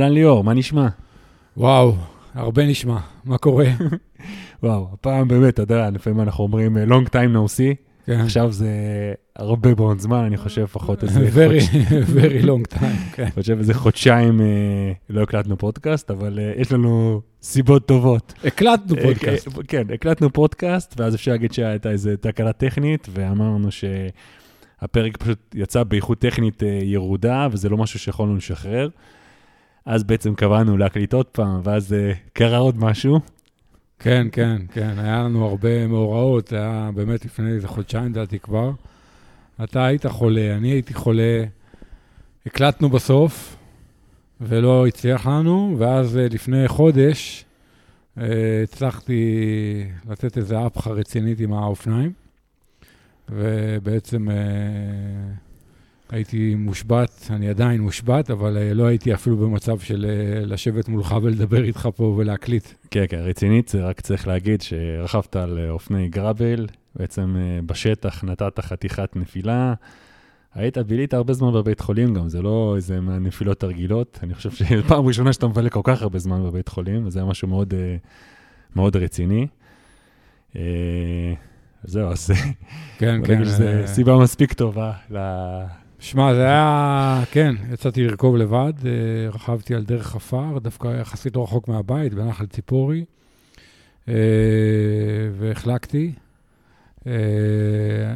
אהלן ליאור, מה נשמע? וואו, הרבה נשמע, מה קורה? וואו, הפעם באמת, אתה יודע, לפעמים אנחנו אומרים אה, long time no see, כן. עכשיו זה הרבה מאוד זמן, אני חושב לפחות איזה very, very long time, כן. אני חושב איזה חודשיים אה, לא הקלטנו פודקאסט, אבל אה, יש לנו סיבות טובות. הקלטנו פודקאסט. כן, הקלטנו פודקאסט, ואז אפשר להגיד שהייתה איזו תקלה טכנית, ואמרנו שהפרק פשוט יצא באיכות טכנית ירודה, וזה לא משהו שיכולנו לשחרר. אז בעצם קבענו להקליט עוד פעם, ואז אה, קרה עוד משהו. כן, כן, כן, היה לנו הרבה מאורעות, היה באמת לפני איזה חודשיים, לדעתי כבר. אתה היית חולה, אני הייתי חולה, הקלטנו בסוף, ולא הצליח לנו, ואז אה, לפני חודש אה, הצלחתי לתת איזה אפחה רצינית עם האופניים, ובעצם אה, הייתי מושבת, אני עדיין מושבת, אבל אה, לא הייתי אפילו במצב של אה, לשבת מולך ולדבר איתך פה ולהקליט. כן, כן, רצינית, זה רק צריך להגיד שרכבת על אה, אופני גראבל, בעצם בשטח נתת חתיכת נפילה. היית, בילית הרבה זמן בבית חולים גם, זה לא איזה מהנפילות הרגילות. אני חושב שזו פעם ראשונה שאתה מבלה כל כך הרבה זמן בבית חולים, וזה היה משהו מאוד, מאוד רציני. זהו, אז כן, כן. אה, סיבה מספיק טובה. שמע, זה היה, כן, יצאתי לרכוב לבד, אה, רכבתי על דרך עפר, דווקא יחסית לא רחוק מהבית, בנחל ציפורי, אה, והחלקתי. אה,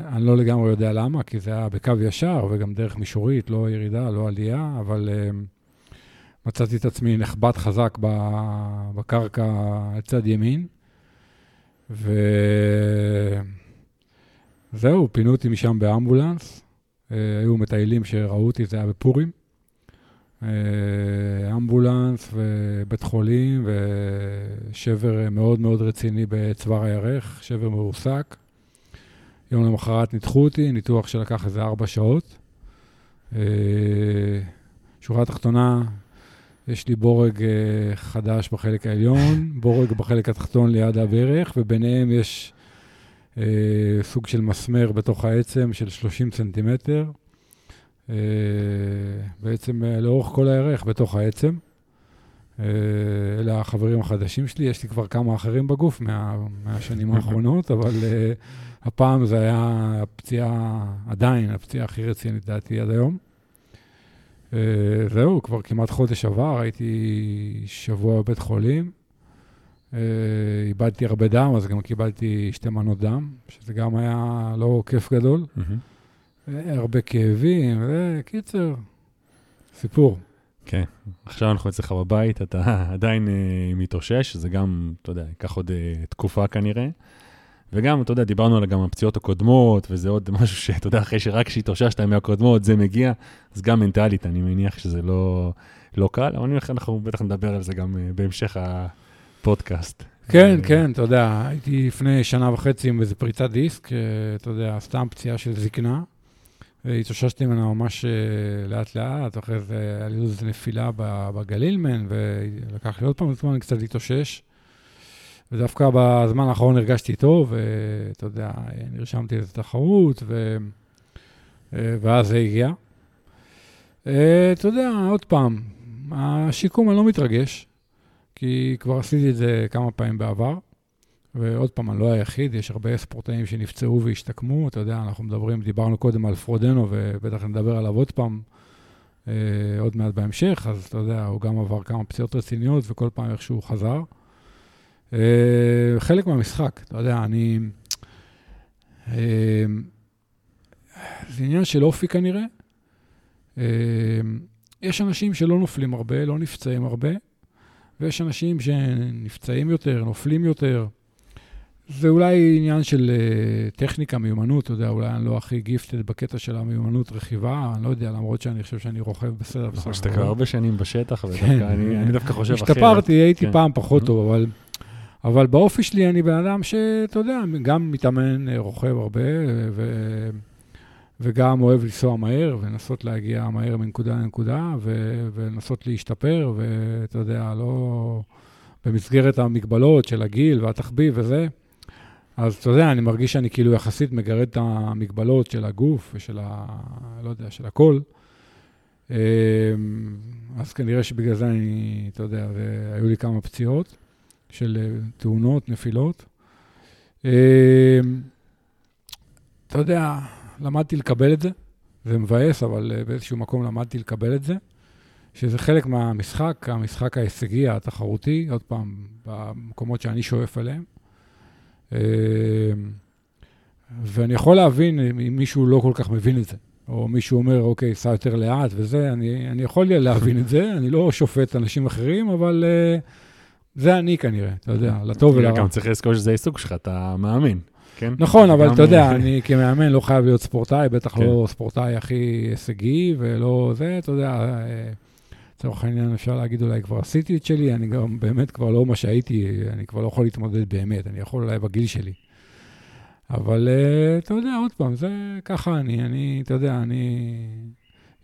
אני לא לגמרי יודע למה, כי זה היה בקו ישר וגם דרך מישורית, לא ירידה, לא עלייה, אבל מצאתי את עצמי נחבט חזק בקרקע צד ימין, וזהו, פינו אותי משם באמבולנס. אה, היו מטיילים שראו אותי, זה היה בפורים. אה, אמבולנס ובית חולים ושבר מאוד מאוד רציני בצוואר הירך, שבר מרוסק. יום למחרת ניתחו אותי, ניתוח שלקח איזה ארבע שעות. אה, שורה התחתונה, יש לי בורג חדש בחלק העליון, בורג בחלק התחתון ליד הברך, וביניהם יש סוג של מסמר בתוך העצם של 30 סנטימטר, אה, בעצם אה, לאורך כל הירך בתוך העצם. אה, אלה החברים החדשים שלי, יש לי כבר כמה אחרים בגוף מה, מהשנים האחרונות, אבל אה, הפעם זה היה הפציעה, עדיין הפציעה הכי רצינית לדעתי עד היום. אה, זהו, כבר כמעט חודש עבר, הייתי שבוע בבית חולים. אה, איבדתי הרבה דם, אז גם קיבלתי שתי מנות דם, שזה גם היה לא כיף גדול. אה, הרבה כאבים, וקיצר, סיפור. כן, עכשיו אנחנו אצלך בבית, אתה עדיין אה, מתאושש, זה גם, אתה יודע, ייקח עוד אה, תקופה כנראה. וגם, אתה יודע, דיברנו על גם הפציעות הקודמות, וזה עוד משהו שאתה יודע, אחרי שרק שהתאוששת מהקודמות, זה מגיע, אז גם מנטלית, אני מניח שזה לא, לא קל, אבל אני מניח אנחנו בטח נדבר על זה גם אה, בהמשך הפודקאסט. כן, אה, כן, אתה יודע, הייתי לפני שנה וחצי עם איזה פריצת דיסק, אה, אתה יודע, סתם פציעה של זקנה. והתאוששתי ממנה ממש אה, לאט-לאט, אחרי זה היה לי איזו נפילה בגלילמן, ולקח לי עוד פעם זמן קצת להתאושש. ודווקא בזמן האחרון הרגשתי טוב, ואתה יודע, נרשמתי לאיזו תחרות, ו... אה, ואז זה הגיע. אה, אתה יודע, עוד פעם, השיקום אני לא מתרגש, כי כבר עשיתי את זה כמה פעמים בעבר. ועוד פעם, אני לא היחיד, יש הרבה ספורטאים שנפצעו והשתקמו, אתה יודע, אנחנו מדברים, דיברנו קודם על פרודנו, ובטח נדבר עליו עוד פעם, אה, עוד מעט בהמשך, אז אתה יודע, הוא גם עבר כמה פציעות רציניות, וכל פעם איכשהו חזר. אה, חלק מהמשחק, אתה יודע, אני... אה, זה עניין של אופי כנראה. אה, יש אנשים שלא נופלים הרבה, לא נפצעים הרבה, ויש אנשים שנפצעים יותר, נופלים יותר. זה אולי עניין של uh, טכניקה, מיומנות, אתה יודע, אולי אני לא הכי גיפטד בקטע של המיומנות רכיבה, אני לא יודע, למרות שאני חושב שאני רוכב בסדר. נכון, שאתה. כבר הרבה שנים בשטח, כן. ודווקא אני אני דווקא חושב אחרת. השתפרתי, הייתי כן. פעם פחות Mhm. טוב, אבל, אבל באופי שלי אני בן אדם שאתה יודע, גם מתאמן, אה, רוכב הרבה, ו, וגם אוהב לנסוע מהר, ולנסות להגיע מהר מנקודה לנקודה, ו, ולנסות להשתפר, ואתה יודע, לא... במסגרת המגבלות של הגיל והתחביב וזה. אז אתה יודע, אני מרגיש שאני כאילו יחסית מגרד את המגבלות של הגוף ושל ה... לא יודע, של הכל. אמ, אז כנראה שבגלל זה אני, אתה יודע, היו לי כמה פציעות של אה, תאונות, נפילות. אה, אתה יודע, למדתי לקבל את זה. זה מבאס, אבל אה, באיזשהו מקום למדתי לקבל את זה, שזה חלק מהמשחק, המשחק ההישגי, התחרותי, עוד פעם, במקומות שאני שואף אליהם. ואני יכול להבין אם מישהו לא כל כך מבין את זה. או מישהו אומר, אוקיי, סע יותר לאט וזה, אני, אני יכול להבין את זה, אני לא שופט אנשים אחרים, אבל uh, זה אני כנראה, אתה יודע, לטוב ולרע. גם צריך לזכור שזה העיסוק שלך, אתה מאמין, כן? נכון, אבל אתה יודע, אה, אני כמאמן לא חייב להיות ספורטאי, בטח כן. לא ספורטאי הכי הישגי ולא זה, אתה יודע, אה, לצורך העניין אפשר להגיד אולי כבר עשיתי את שלי, אני גם באמת כבר לא מה שהייתי, אני כבר לא יכול להתמודד באמת, אני יכול אולי בגיל שלי. אבל uh, אתה יודע, עוד פעם, זה ככה אני, אני, אתה יודע, אני...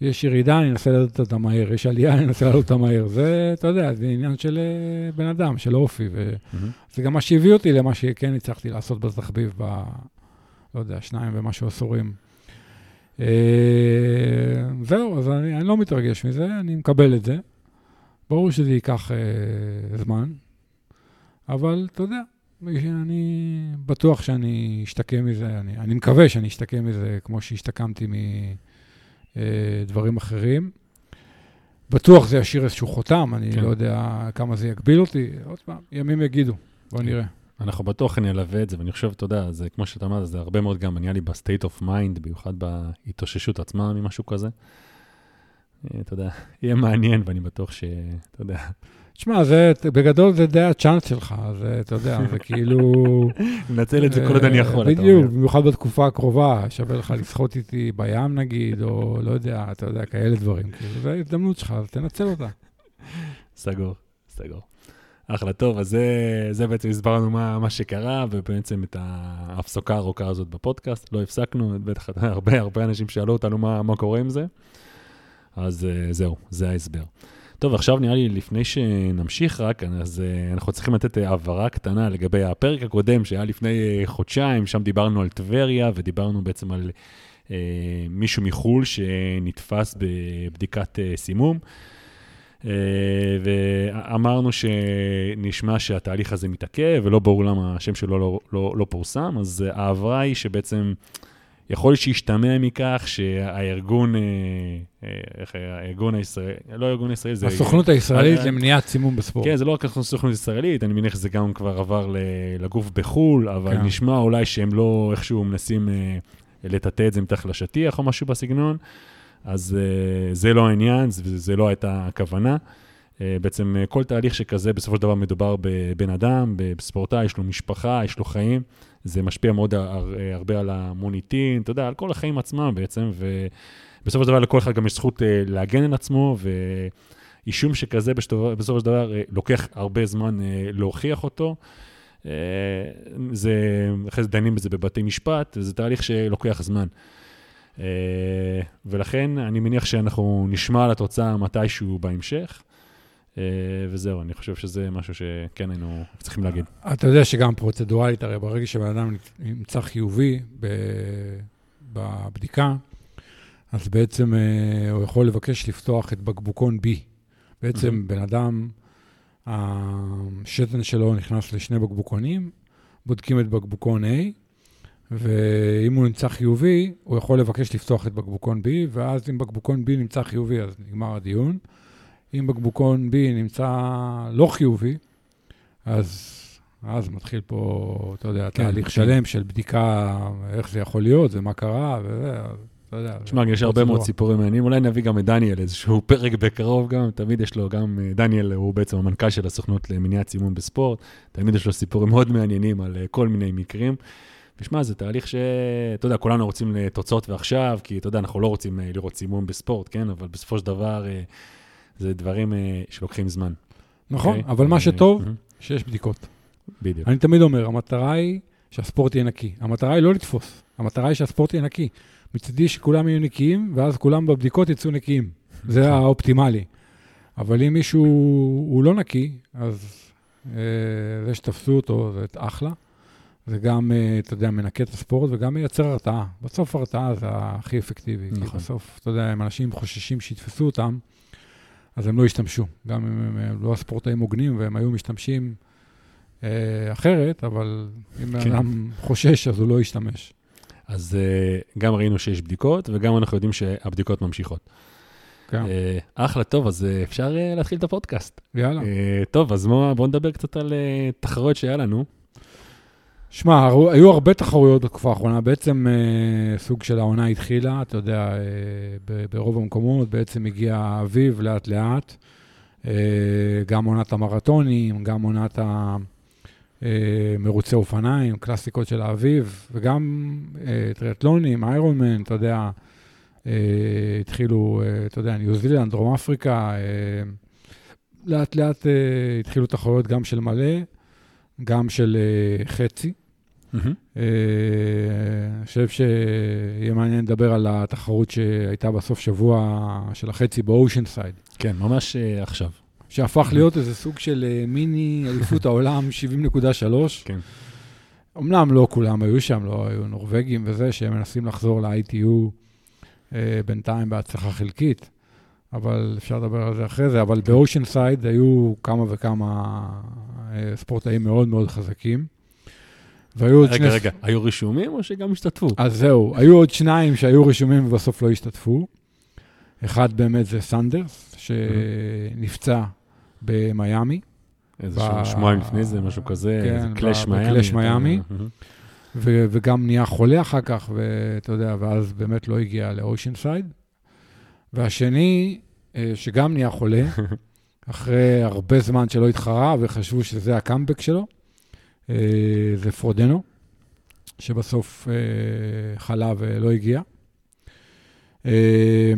יש ירידה, אני אנסה לעלות אותה מהר, יש עלייה, אני אנסה לעלות אותה מהר. זה, אתה יודע, זה עניין של uh, בן אדם, של אופי, וזה mm-hmm. גם מה שהביא אותי למה שכן הצלחתי לעשות בתחביב ב... לא יודע, שניים ומשהו עשורים. Uh, זהו, אז אני, אני לא מתרגש מזה, אני מקבל את זה. ברור שזה ייקח uh, זמן, אבל אתה יודע, אני בטוח שאני אשתקם מזה, אני, אני מקווה שאני אשתקם מזה כמו שהשתקמתי מדברים אחרים. בטוח זה ישאיר איזשהו חותם, אני כן. לא יודע כמה זה יגביל אותי. עוד פעם, ימים יגידו, בוא כן. נראה. אנחנו בטוח נלווה את זה, ואני חושב, אתה יודע, זה כמו שאתה אמרת, זה הרבה מאוד גם נהיה לי ב state of mind, במיוחד בהתאוששות עצמה ממשהו כזה. אה, אתה יודע, יהיה מעניין, ואני בטוח ש... אתה יודע, תשמע, זה, בגדול זה די הצ'אנס שלך, זה, אתה יודע, זה כאילו... מנצל את זה כל עוד אני יכול, אתה אומר. בדיוק, במיוחד בתקופה הקרובה, שווה לך לשחות איתי בים נגיד, או לא יודע, אתה יודע, כאלה דברים. כאילו, זו ההזדמנות שלך, אז תנצל אותה. סגור, סגור. אחלה, טוב, אז זה, זה בעצם הסברנו מה, מה שקרה, ובעצם את ההפסקה הארוכה הזאת בפודקאסט, לא הפסקנו, בטח הרבה הרבה אנשים שאלו אותנו מה, מה קורה עם זה, אז uh, זהו, זה ההסבר. טוב, עכשיו נראה לי, לפני שנמשיך רק, אז uh, אנחנו צריכים לתת uh, הבהרה קטנה לגבי הפרק הקודם, שהיה לפני uh, חודשיים, שם דיברנו על טבריה, ודיברנו בעצם על uh, מישהו מחו"ל שנתפס בבדיקת uh, סימום. Uh, ואמרנו שנשמע שהתהליך הזה מתעכב, ולא ברור למה השם שלו לא, לא, לא פורסם, אז ההעברה היא שבעצם... יכול להיות שישתמע מכך שהארגון, אה, אה, איך הארגון הישראלי, לא הארגון הישראלי, זה... הסוכנות הישראלית אה, למניעת סימום בספורט. כן, זה לא רק הסוכנות הישראלית, אני מניח שזה גם כבר עבר לגוף בחו"ל, אבל כן. נשמע אולי שהם לא איכשהו מנסים לטאטא את זה מתחת לשטיח או משהו בסגנון, אז זה לא העניין, זה לא הייתה הכוונה. בעצם כל תהליך שכזה, בסופו של דבר מדובר בבן אדם, בספורטאי, יש לו משפחה, יש לו חיים. זה משפיע מאוד הרבה על המוניטין, אתה יודע, על כל החיים עצמם בעצם, ובסופו של דבר לכל אחד גם יש זכות אה, להגן על עצמו, ואישום שכזה בסופו של דבר אה, לוקח הרבה זמן אה, להוכיח אותו. זה, אחרי זה דנים בזה בבתי משפט, זה תהליך שלוקח זמן. ולכן אני מניח שאנחנו נשמע על התוצאה מתישהו בהמשך. אה, וזהו, אני חושב שזה משהו שכן היינו צריכים להגיד. אתה יודע שגם פרוצדורלית, הרי ברגע שבן אדם נמצא חיובי בבדיקה, אז בעצם אה, הוא יכול לבקש לפתוח את בקבוקון B. בעצם בן אדם, השתן שלו נכנס לשני בקבוקונים, בודקים את בקבוקון A, ואם הוא נמצא חיובי, הוא יכול לבקש לפתוח את בקבוקון B, ואז אם בקבוקון B נמצא חיובי, אז נגמר הדיון. אם בקבוקון B נמצא לא חיובי, אז, אז מתחיל פה, אתה יודע, כן, תהליך כן. שלם של בדיקה, איך זה יכול להיות ומה קרה, וזה, אתה יודע. תשמע, יש הרבה מאוד סיפורים מעניינים. אולי נביא גם את דניאל, איזשהו פרק בקרוב גם, תמיד יש לו גם, אה, דניאל הוא בעצם המנכ"ל של הסוכנות למניעת סימון בספורט, תמיד יש לו סיפורים מאוד מעניינים על אה, כל מיני מקרים. תשמע, זה תהליך ש... אתה יודע, כולנו רוצים לתוצאות ועכשיו, כי אתה יודע, אנחנו לא רוצים אה, לראות סימון בספורט, כן? אבל בסופו של דבר... זה דברים uh, שלוקחים זמן. נכון, okay? אוקיי? אבל מה אה, שטוב, mm-hmm. שיש בדיקות. בדיוק. אני תמיד אומר, המטרה היא שהספורט יהיה נקי. המטרה היא לא לתפוס, המטרה היא שהספורט יהיה נקי. מצדי שכולם יהיו נקיים, ואז כולם בבדיקות יצאו נקיים. זה נכון. האופטימלי. אבל אם מישהו הוא לא נקי, אז אה, זה שתפסו אותו זה אחלה. זה גם, אה, אתה יודע, מנקה את הספורט וגם מייצר הרתעה. בסוף הרתעה זה הכי אפקטיבי. נכון. כי בסוף, אתה יודע, אם אנשים חוששים שיתפסו אותם, אז הם לא השתמשו. גם אם הם, לא הספורטאים הוגנים והם היו משתמשים אה, אחרת, אבל אם כן. אדם חושש, אז הוא לא ישתמש. אז אה, גם ראינו שיש בדיקות, וגם אנחנו יודעים שהבדיקות ממשיכות. כן, אה, אחלה, טוב, אז אה, אפשר אה, להתחיל את הפודקאסט. יאללה. אה, טוב, אז בואו בוא נדבר קצת על אה, תחרויות שהיה לנו. שמע, היו הרבה תחרויות בתקופה האחרונה. בעצם אה, סוג של העונה התחילה, אתה יודע, אה, ברוב המקומות בעצם הגיע האביב לאט-לאט. אה, גם עונת המרתונים, גם עונת המרוצי אופניים, קלאסיקות של האביב, וגם אה, טריאטלונים, איירון-מן, אתה יודע, אה, התחילו, אה, אתה יודע, ניו זילנד, דרום אפריקה, אה, לאט-לאט אה, התחילו תחרויות גם של מלא, גם של אה, חצי. אה, אני חושב שיהיה מעניין לדבר על התחרות שהייתה בסוף שבוע של החצי באושן סייד, כן, ממש אה, עכשיו. שהפך להיות איזה סוג של אה, מיני אליפות העולם 70.3. כן. אמנם לא כולם היו שם, לא היו נורבגים וזה, שהם מנסים לחזור ל-ITU אה, בינתיים בהצלחה חלקית, אבל אפשר לדבר על זה אחרי זה. אבל באושן סייד היו כמה וכמה אה, ספורטאים מאוד מאוד חזקים. והיו עוד רגע, שני... רגע, היו רישומים או שגם השתתפו? אז זהו, היו עוד שניים שהיו רשומים ובסוף לא השתתפו. אחד באמת זה סנדרס, שנפצע במיאמי, איזה ב- שבועיים לפני זה, משהו כזה, כן, איזה ב- Clash Miami. ב Clash אתה- מיאמי. מהמם. ו- וגם נהיה חולה אחר כך, ואתה יודע, ואז באמת לא הגיע ל Oceanside. והשני, אה, שגם נהיה חולה, אחרי הרבה זמן שלא התחרה, וחשבו שזה הקאמבק שלו, זה פרודנו, שבסוף אה, חלה ולא הגיע. אה,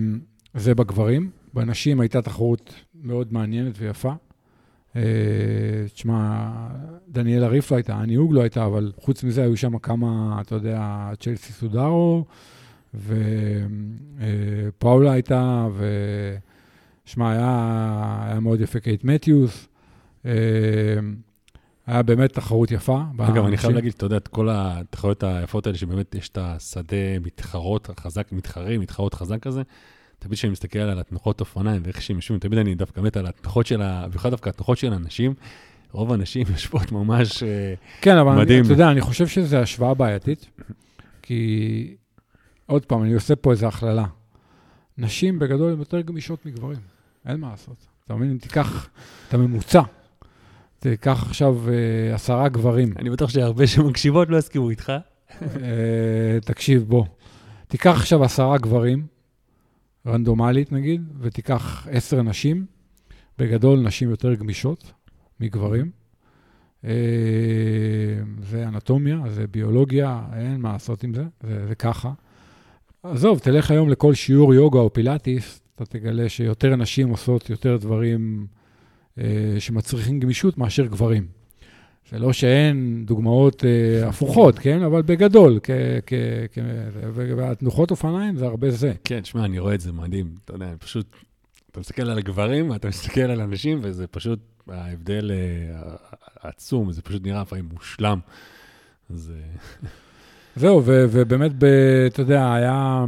זה בגברים. בנשים הייתה תחרות מאוד מעניינת ויפה. אה, תשמע, דניאלה ריף לא הייתה, אני הוג לא הייתה, אבל חוץ מזה היו שם כמה, אתה יודע, צ'לסי סודרו, ופאולה הייתה, ושמע, היה, היה מאוד יפה קייט מתיוס. היה באמת תחרות יפה. אגב, אני. חייב להגיד, אתה יודע, את כל התחרויות היפות האלה, שבאמת יש את השדה מתחרות חזק, מתחרים, מתחרות חזק כזה, תמיד כשאני מסתכל על התנוחות אופניים ואיך שהם יושבים, תמיד אני דווקא מת על התנוחות של ה... במיוחד דווקא התנוחות של הנשים, רוב הנשים יושבות ממש... אה, כן, אבל אני, מדהים. אתה יודע, אני חושב שזו השוואה בעייתית, כי עוד פעם, אני עושה פה איזו הכללה. נשים בגדול הן יותר גמישות מגברים, אין מה לעשות. אתה מבין, אם תיקח את הממוצע, תיקח עכשיו אה, עשרה גברים, אני בטוח שהרבה שמקשיבות לא יסכימו איתך. אה, תקשיב, בוא, תיקח עכשיו עשרה גברים, רנדומלית נגיד, ותיקח עשר נשים, בגדול נשים יותר גמישות מגברים. אה, זה אנטומיה, זה ביולוגיה, אין מה לעשות עם זה, זה, זה ככה. עזוב, תלך היום לכל שיעור יוגה או פילאטיס, אתה תגלה שיותר נשים עושות יותר דברים אה, שמצריכים גמישות מאשר גברים. זה לא שאין דוגמאות אה, הפוכות, כן? אבל בגדול, כ- כ- כ- והתנוחות אופניים זה הרבה זה. כן, שמע, אני רואה את זה מדהים. אתה יודע, פשוט, אתה מסתכל על הגברים, ואתה מסתכל על הנשים, וזה פשוט, ההבדל אה, עצום, זה פשוט נראה לפעמים מושלם. אז אה, זהו, ו- ובאמת, ב- אתה יודע, היה...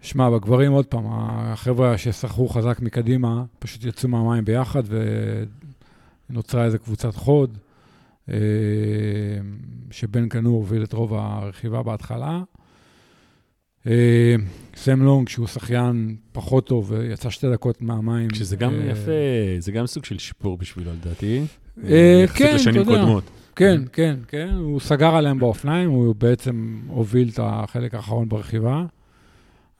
שמע, בגברים, עוד פעם, החבר'ה ששחקו חזק מקדימה, פשוט יצאו מהמים ביחד, ונוצרה איזו קבוצת חוד, אה, שבן כנור הוביל את רוב הרכיבה בהתחלה. אה, סם לונג, שהוא שחיין פחות טוב, ויצא שתי דקות מהמים. שזה גם אה, יפה, זה גם סוג של שיפור בשבילו, לדעתי. כן, לשנים אתה יודע. קודמות. כן, כן, כן, הוא סגר עליהם באופניים, הוא בעצם הוביל את החלק האחרון ברכיבה,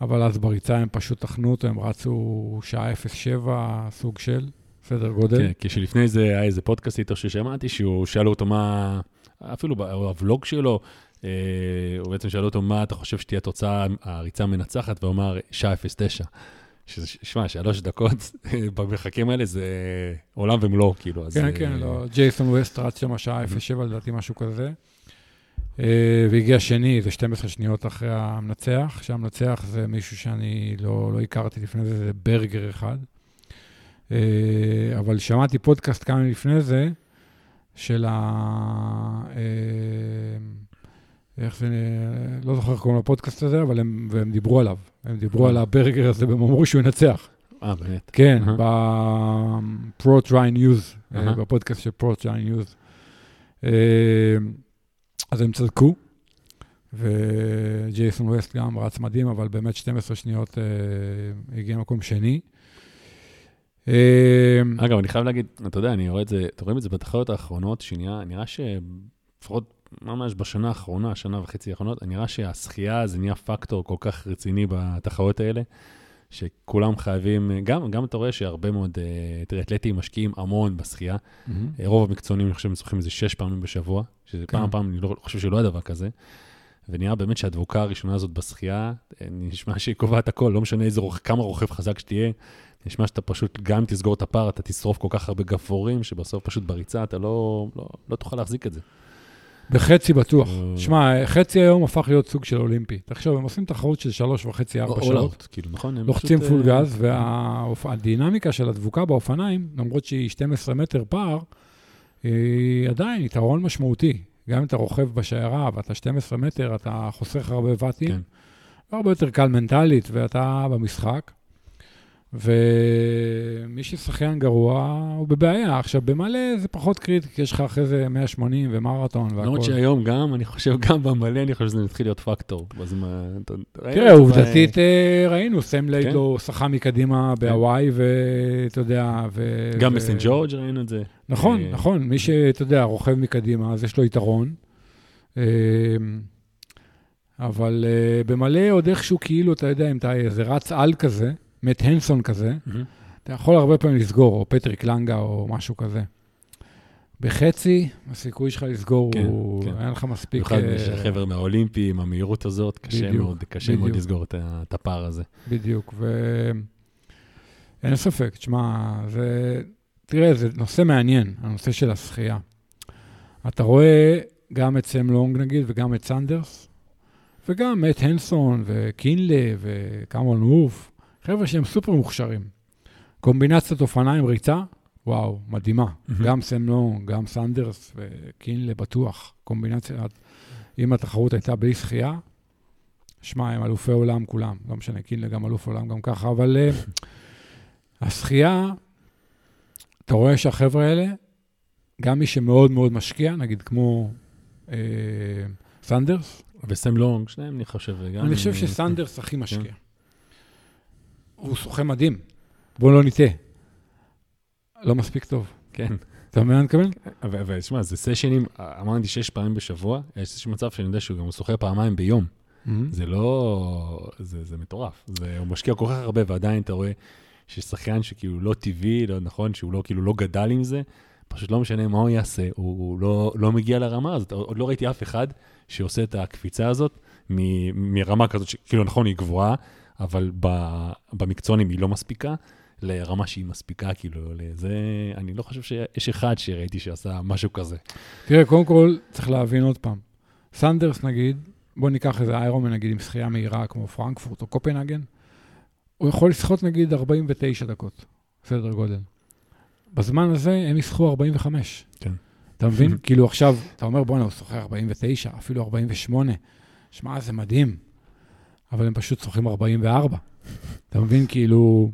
אבל אז בריצה הם פשוט טחנו אותו, הם רצו שעה 07, סוג של, סדר גודל. כן, כשלפני זה היה איזה פודקאסט איתו ששמעתי, שהוא שאלו אותו מה, אפילו בוולוג שלו, אה, הוא בעצם שאלו אותו מה אתה חושב שתהיה תוצאה הריצה המנצחת, והוא אמר שעה 09. שזה, שמע, שלוש דקות במרחקים האלה זה עולם ומלואו, כאילו. אז, כן, אה, כן, לא, ג'ייסון ווסט רץ שם שעה 07, לדעתי משהו כזה. אה, והגיע שני, זה 12 שניות אחרי המנצח, שהמנצח זה מישהו שאני לא, לא הכרתי לפני זה, זה ברגר אחד. אה, אבל שמעתי פודקאסט כמה לפני זה, של ה... אה, איך זה, לא זוכר איך קוראים לפודקאסט הזה, אבל הם, והם דיברו עליו. הם דיברו על הברגר הזה, והם אמרו שהוא ינצח. אה, באמת? כן, אהה. ב-Pro-Try News, אהה. בפודקאסט של Pro-Try News. אז הם צדקו, וג'ייסון ווסט גם רץ מדהים, אבל באמת 12 שניות אה, הגיע מקום שני. אה, אגב, אני חייב להגיד, אתה יודע, אני רואה את זה, אתם רואים את זה בתחרויות האחרונות, שנראה, נראה שלפחות ממש בשנה האחרונה, שנה וחצי האחרונות, נראה שהשחייה זה נהיה פקטור כל כך רציני בתחרויות האלה, שכולם חייבים, גם, גם אתה רואה שהרבה מאוד אה, טריאטלטים משקיעים המון בשחייה. אה, רוב המקצוענים, אני חושב, משוחחים איזה שש פעמים בשבוע, שזה כן. פעם פעם, אני לא חושב שלא היה דבר כזה. ונראה באמת שהדבוקה הראשונה הזאת בשחייה, אה, נשמע שהיא קובעת הכל, לא משנה איזה כמה רוכב חזק שתהיה, נשמע שאתה פשוט, גם אם תסגור את הפער, אתה תשרוף כל כך הרבה גפורים, שבסוף פשוט בריצה אתה לא, לא, לא תוכל להחזיק את זה. בחצי בטוח. שמע, חצי היום הפך להיות סוג של אולימפי. תחשוב, הם עושים תחרות של שלוש וחצי, ארבע שעות. כאילו, נכון? הם לוחצים פול גז, והדינמיקה של הדבוקה באופניים, למרות שהיא 12 מטר פער, היא עדיין יתרון משמעותי. גם אם אתה רוכב בשיירה ואתה 12 מטר, אתה חוסך הרבה ואטים, כן. הרבה יותר קל מנטלית, ואתה במשחק. ומי ששחיין גרוע, הוא בבעיה. עכשיו, במלא זה פחות קריטי, כי יש לך אחרי זה 180 ומרתון והכל. למרות שהיום גם, אני חושב, גם במלא, אני חושב שזה מתחיל להיות פקטור. בזמן, תראה, עובדתית אה, ראינו, סם כן. לא שחה מקדימה בהוואי, ואתה יודע, ו... גם בסנט ג'ורג' ראינו את זה. נכון, אה, נכון, מי שאתה יודע, רוכב מקדימה, אז יש לו יתרון. אה, אבל אה, במלא עוד איכשהו, כאילו, אתה יודע, אם אתה איזה רץ על כזה, מת הנסון כזה, מהמם. אתה יכול הרבה פעמים לסגור, או פטריק לנגה או משהו כזה. בחצי, הסיכוי שלך לסגור כן, הוא... כן. אין לך מספיק... במיוחד אה, שהחבר'ה מהאולימפי, עם המהירות הזאת, קשה בדיוק, מאוד, קשה מאוד בדיוק. לסגור את את הפער הזה. בדיוק, ואין ספק, תשמע, זה... תראה, זה נושא מעניין, הנושא של השחייה. אתה רואה גם את סם לונג נגיד, וגם את סנדרס, וגם את הנסון, וקינלה, וקמרון ווף, חבר'ה שהם סופר מוכשרים. קומבינציית אופניים ריצה, וואו, מדהימה. מהמם. גם סם לונג, גם סנדרס וקינלה בטוח. קומבינציה, אם התחרות הייתה בלי שחייה, שמע, הם אלופי עולם כולם. לא משנה, קינלה גם אלוף עולם גם ככה, אבל אה, השחייה, אתה רואה שהחבר'ה האלה, גם מי שמאוד מאוד משקיע, נגיד כמו אה, סנדרס, וסם לונג, שניהם אני חושב, וגם... אני חושב אה, שסנדרס הכי משקיע. הוא שוחה מדהים, בואו לא נטעה. לא מספיק טוב. כן. אתה מבין מה אני מתכוון? אבל תשמע, זה סשנים, אמרתי שש פעמים בשבוע, יש איזשהו מצב שאני יודע שהוא גם שוחה פעמיים ביום. זה לא... זה, זה מטורף. זה, הוא משקיע כל כך הרבה, ועדיין אתה רואה ששחיין שכאילו לא טבעי, לא נכון, שהוא לא, כאילו לא גדל עם זה, פשוט לא משנה מה הוא יעשה, הוא, הוא לא, לא מגיע לרמה הזאת. עוד לא ראיתי אף אחד שעושה את הקפיצה הזאת מ, מרמה כזאת, שכאילו נכון, היא גבוהה, אבל במקצוענים היא לא מספיקה. לרמה שהיא מספיקה, כאילו, לזה, אני לא חושב שיש אחד שראיתי שעשה משהו כזה. תראה, קודם כל, צריך להבין עוד פעם. סנדרס, נגיד, בוא ניקח איזה איירומן, נגיד, עם שחייה מהירה כמו פרנקפורט או קופנהגן, הוא יכול לשחות, נגיד, 49 דקות, סדר גודל. בזמן הזה הם ישחו 45. כן. אתה מבין? כאילו עכשיו, אתה אומר, בואנה, הוא שוחה 49, אפילו 48. שמע, זה מדהים. אבל הם פשוט שוחים 44. אתה מבין? כאילו...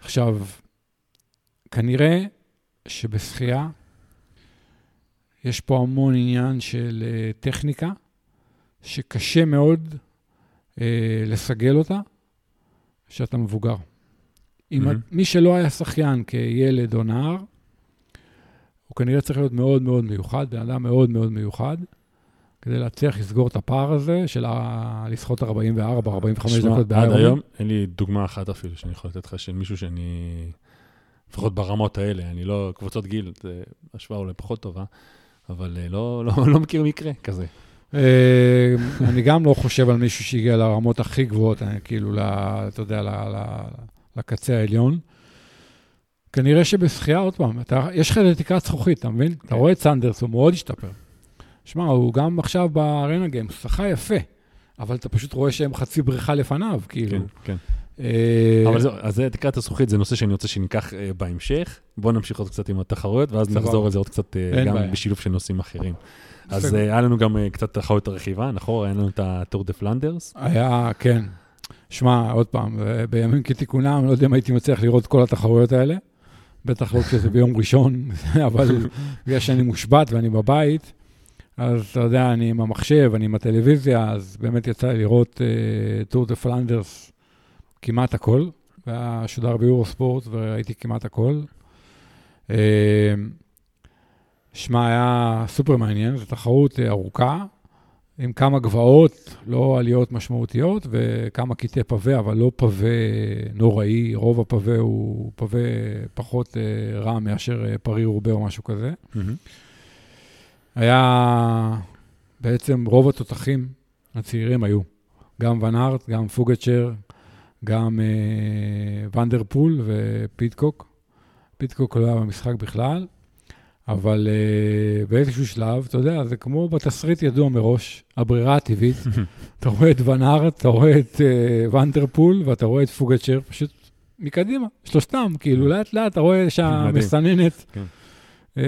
עכשיו, כנראה שבשחייה יש פה המון עניין של uh, טכניקה, שקשה מאוד uh, לסגל אותה כשאתה מבוגר. אם Mhm. את- מי שלא היה שחיין כילד או נער, הוא כנראה צריך להיות מאוד מאוד מיוחד, בן אדם מאוד מאוד מיוחד, כדי להצליח לסגור את הפער הזה של ה- לשחות 44, 45 שמע, דקות עד באיירון. היום אין לי דוגמה אחת אפילו שאני יכול לתת לך של מישהו שאני, לפחות ברמות האלה, אני לא, קבוצות גיל, זה השוואה אולי פחות טובה, אבל אה, לא, לא, לא מכיר מקרה כזה. אה, אני גם לא חושב על מישהו שהגיע לרמות הכי גבוהות, אה, כאילו, ל- אתה יודע, ל- ל- לקצה העליון. כנראה שבשחייה, עוד פעם, אתה, יש לך תקרת זכוכית, אתה מבין? אתה רואה את סנדרס, הוא מאוד השתפר. שמע, הוא גם עכשיו בארנה הוא שחה יפה, אבל אתה פשוט רואה שהם חצי בריכה לפניו, כאילו. כן, כן. אה, אבל זהו, אז זה תקרת הזכוכית, זה נושא שאני רוצה שניקח אה, בהמשך. בואו נמשיך עוד קצת עם התחרויות, ואז. נחזור לזה עוד קצת אה, גם. בשילוב של נושאים אחרים. אז היה לנו גם קצת תחרות הרכיבה, נכון? היה לנו את הטור דה פלנדרס. היה, כן. שמע, עוד פעם, בימים כתיקונם, לא יודע אם הייתי מצליח לראות כל התחרויות האלה. בטח לא כשזה ביום ראשון, אבל בגלל שאני מושבת ואני בבית, אז אתה יודע, אני עם המחשב, אני עם הטלוויזיה, אז באמת יצא לי לראות טור דה פלנדרס כמעט הכל. והיה שודר ביורו ספורט וראיתי כמעט הכל. אה, שמע, היה סופר מעניין, זו תחרות אה, ארוכה, עם כמה גבעות, לא עליות משמעותיות, וכמה קטעי pavé, אבל לא pavé נוראי, רוב ה pavé הוא pavé פחות אה, רע מאשר פריז רובה או משהו כזה. Mm-hmm. היה בעצם רוב התותחים הצעירים היו, גם ון ארט, גם פוגצ'ר, גם אה, ון דר פול ופיטקוק. פיטקוק לא היה במשחק בכלל, אבל אה, באיזשהו שלב, אתה יודע, זה כמו בתסריט ידוע מראש, הברירה הטבעית. אתה רואה את ונארט, אתה רואה את אה, ונדרפול ואתה רואה את פוגצ'ר, פשוט מקדימה, שלושתם, כאילו כן. לאט לאט אתה רואה שהמסננת כן. אה,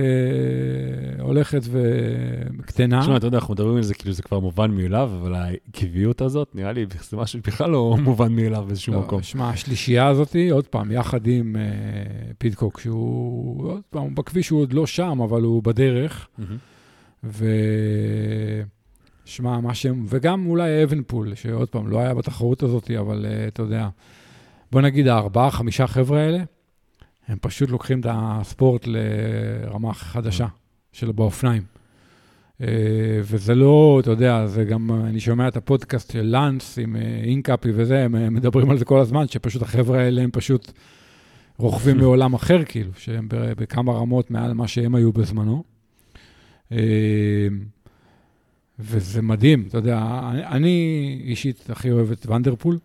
הולכת וקטנה. תשמע, אתה יודע, אנחנו מדברים על זה כאילו זה כבר מובן מאליו, אבל העקביות הזאת, נראה לי, זה משהו בכלל לא מובן מאליו באיזשהו לא, מקום. שמע, השלישייה הזאת, עוד פעם, יחד עם אה, פידקוק, שהוא, עוד פעם, בכביש הוא עוד לא שם, אבל הוא בדרך. ו... שמע, מה שהם, וגם אולי אבנפול, שעוד פעם, לא היה בתחרות הזאת, אבל uh, אתה יודע, בוא נגיד הארבעה, חמישה חבר'ה האלה, הם פשוט לוקחים את הספורט לרמה חדשה של באופניים. אה, וזה לא, אתה יודע, זה גם, אני שומע את הפודקאסט של לאנס עם אה, אינקאפי וזה, הם מדברים על זה כל הזמן, שפשוט החבר'ה האלה הם פשוט רוכבים מעולם אחר, כאילו, שהם בכמה רמות מעל מה שהם היו בזמנו. אה, וזה מדהים, אתה יודע, אני אישית הכי אוהב את ונדרפול.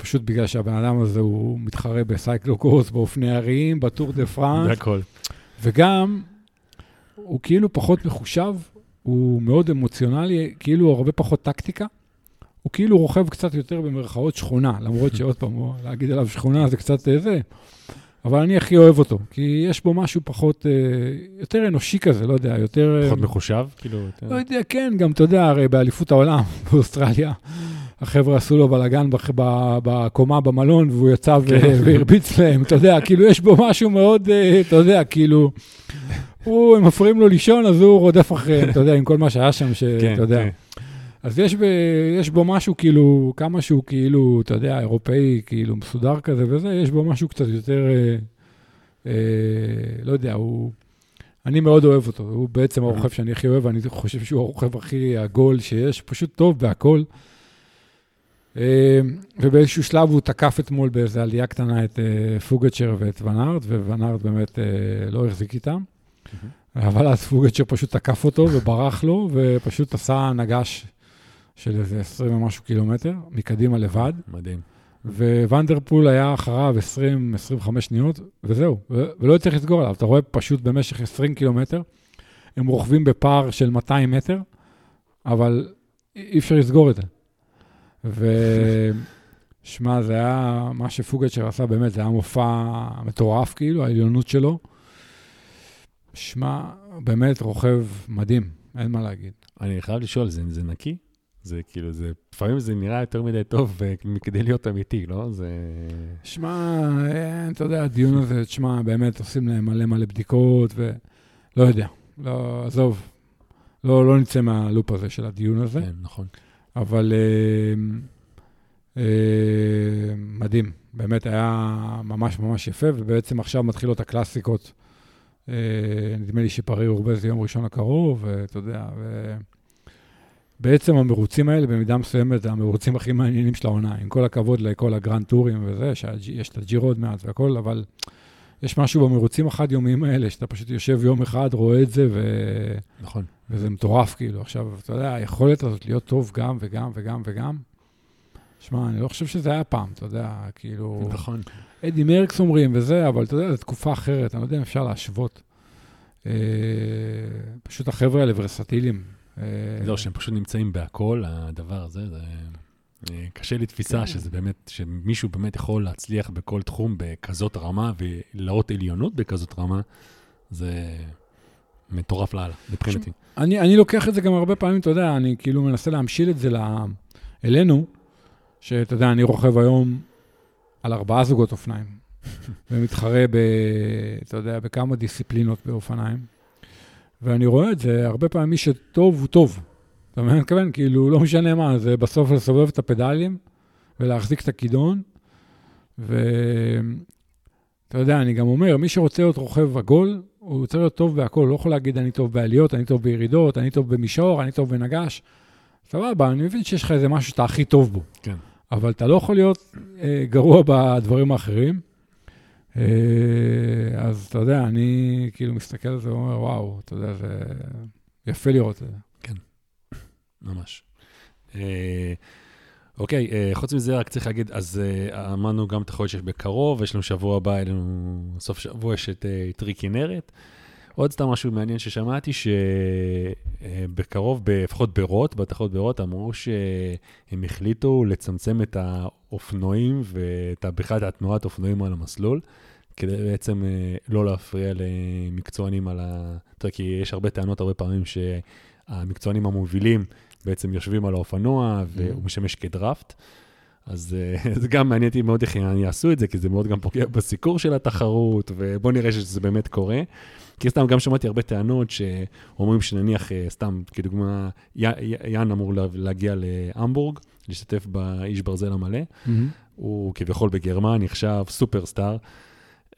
פשוט בגלל שהבן אדם הזה הוא מתחרה ב cyclocross, באופני הרים, בטור דה פרנס. זה הכל. וגם, הוא כאילו פחות מחושב, הוא מאוד אמוציונלי, כאילו הרבה פחות טקטיקה. הוא כאילו רוכב קצת יותר במרכאות שכונה, למרות שעוד פעם, להגיד עליו שכונה זה קצת אה, זה, אבל אני הכי אוהב אותו, כי יש בו משהו פחות, אה, יותר אנושי כזה, לא יודע, יותר... פחות מחושב? כאילו, יותר... לא יודע, כן, גם, אתה יודע, הרי באליפות העולם באוסטרליה, החבר'ה עשו לו בלאגן בקומה במלון, והוא יצא כן. והרביץ להם, אתה יודע, כאילו, יש בו משהו מאוד, אה, אתה יודע, כאילו, הוא, הם מפריעים לו לישון, אז הוא רודף אחריהם, אתה יודע, עם כל מה שהיה שם, שאתה כן, יודע. כן. אז יש, ב, יש בו משהו, כאילו, כמה שהוא כאילו, אתה יודע, אירופאי, כאילו, מסודר כזה וזה, יש בו משהו קצת יותר, אה, אה, לא יודע, הוא... אני מאוד אוהב אותו, הוא בעצם הרוכב שאני הכי אוהב, ואני חושב שהוא הרוכב הכי עגול שיש, פשוט טוב בהכל. אה, ובאיזשהו שלב הוא תקף אתמול באיזו עלייה קטנה את אה, פוגצ'ר ואת ונארד, וונארד באמת אה, לא החזיק איתם. אבל אז פוגצ'ר פשוט תקף אותו וברח לו, ופשוט עשה נגש של איזה 20 ומשהו קילומטר, מקדימה לבד. מדהים. וונדרפול היה אחריו 20-25 שניות, וזהו, ולא צריך לסגור עליו. אתה רואה פשוט במשך 20 קילומטר, הם רוכבים בפער של 200 מטר, אבל אי אפשר לסגור את זה. ושמע, זה היה, מה שפוגצ'ר עשה באמת, זה היה מופע מטורף, כאילו, העליונות שלו. שמע, באמת רוכב מדהים, אין מה להגיד. אני חייב לשאול, זה, זה נקי? זה כאילו, זה, לפעמים זה נראה יותר מדי טוב כדי להיות אמיתי, לא? זה... שמע, אתה יודע, הדיון הזה, תשמע, באמת עושים להם מלא מלא בדיקות, ולא יודע, לא, עזוב, לא, לא נצא מהלופ הזה של הדיון הזה. כן, נכון. אבל אה, אה, מדהים, באמת היה ממש ממש יפה, ובעצם עכשיו מתחילות הקלאסיקות. אה, נדמה לי שפרי אורבה זה יום ראשון הקרוב, ואתה יודע, ובעצם המרוצים האלה, במידה מסוימת, זה המרוצים הכי מעניינים של העונה, עם כל הכבוד לכל הגרנד טורים וזה, שיש את הג'ירו עוד מעט והכל, אבל יש משהו במרוצים החד-יומיים האלה, שאתה פשוט יושב יום אחד, רואה את זה, ו... נכון. וזה מטורף, כאילו. עכשיו, אתה יודע, היכולת הזאת להיות טוב גם וגם וגם וגם, שמע, אני לא חושב שזה היה פעם, אתה יודע, כאילו... נכון. אדי מרקס אומרים וזה, אבל אתה יודע, זו תקופה אחרת, אני לא יודע אם אפשר להשוות. אה, פשוט החבר'ה האלה ורסטיליים. אה, זהו, שהם פשוט נמצאים בהכל, הדבר הזה, זה... אה, קשה לי תפיסה כן. שזה באמת, שמישהו באמת יכול להצליח בכל תחום בכזאת רמה ולהראות עליונות בכזאת רמה, זה מטורף לאללה, מבחינתי. אני, אני לוקח את זה גם הרבה פעמים, אתה יודע, אני כאילו מנסה להמשיל את זה ל... אלינו, שאתה יודע, אני רוכב היום על ארבעה זוגות אופניים, ומתחרה ב... אתה יודע, בכמה דיסציפלינות באופניים, ואני רואה את זה, הרבה פעמים מי שטוב הוא טוב. אתה מבין? אני מתכוון, כאילו, לא משנה מה, זה בסוף לסובב את הפדלים ולהחזיק את הכידון, ואתה יודע, אני גם אומר, מי שרוצה להיות רוכב עגול, הוא צריך להיות טוב בהכל, לא יכול להגיד אני טוב בעליות, אני טוב בירידות, אני טוב במישור, אני טוב בנגש. סבבה, אני מבין שיש לך איזה משהו שאתה הכי טוב בו. כן. אבל אתה לא יכול להיות אה, גרוע בדברים האחרים. אה, אז אתה יודע, אני כאילו מסתכל על זה ואומר, וואו, אתה יודע, זה יפה לראות את זה. ממש. אה, אוקיי, אה, חוץ מזה, רק צריך להגיד, אז אה, אמרנו גם את החודש בקרוב, יש לנו שבוע הבא, לנו, סוף שבוע יש את טרי כנרת. עוד סתם משהו מעניין ששמעתי, שבקרוב, לפחות ברוט, בתחרות ברוט, אמרו שהם החליטו לצמצם את האופנועים ואת בכלל התנועת אופנועים על המסלול, כדי בעצם לא להפריע למקצוענים על ה... אתה יודע, כי יש הרבה טענות הרבה פעמים שהמקצוענים המובילים בעצם יושבים על האופנוע והוא משמש כדראפט. אז אה, זה גם מעניין אותי מאוד איך הם יעשו את זה, כי זה מאוד גם פוגע בסיקור של התחרות, ובואו נראה שזה באמת קורה. כי סתם גם שמעתי הרבה טענות שאומרים שנניח, אה, סתם כדוגמה, יאן אמור לה- להגיע להמבורג, להשתתף באיש ברזל המלא. הוא כביכול בגרמן, נחשב סופרסטאר.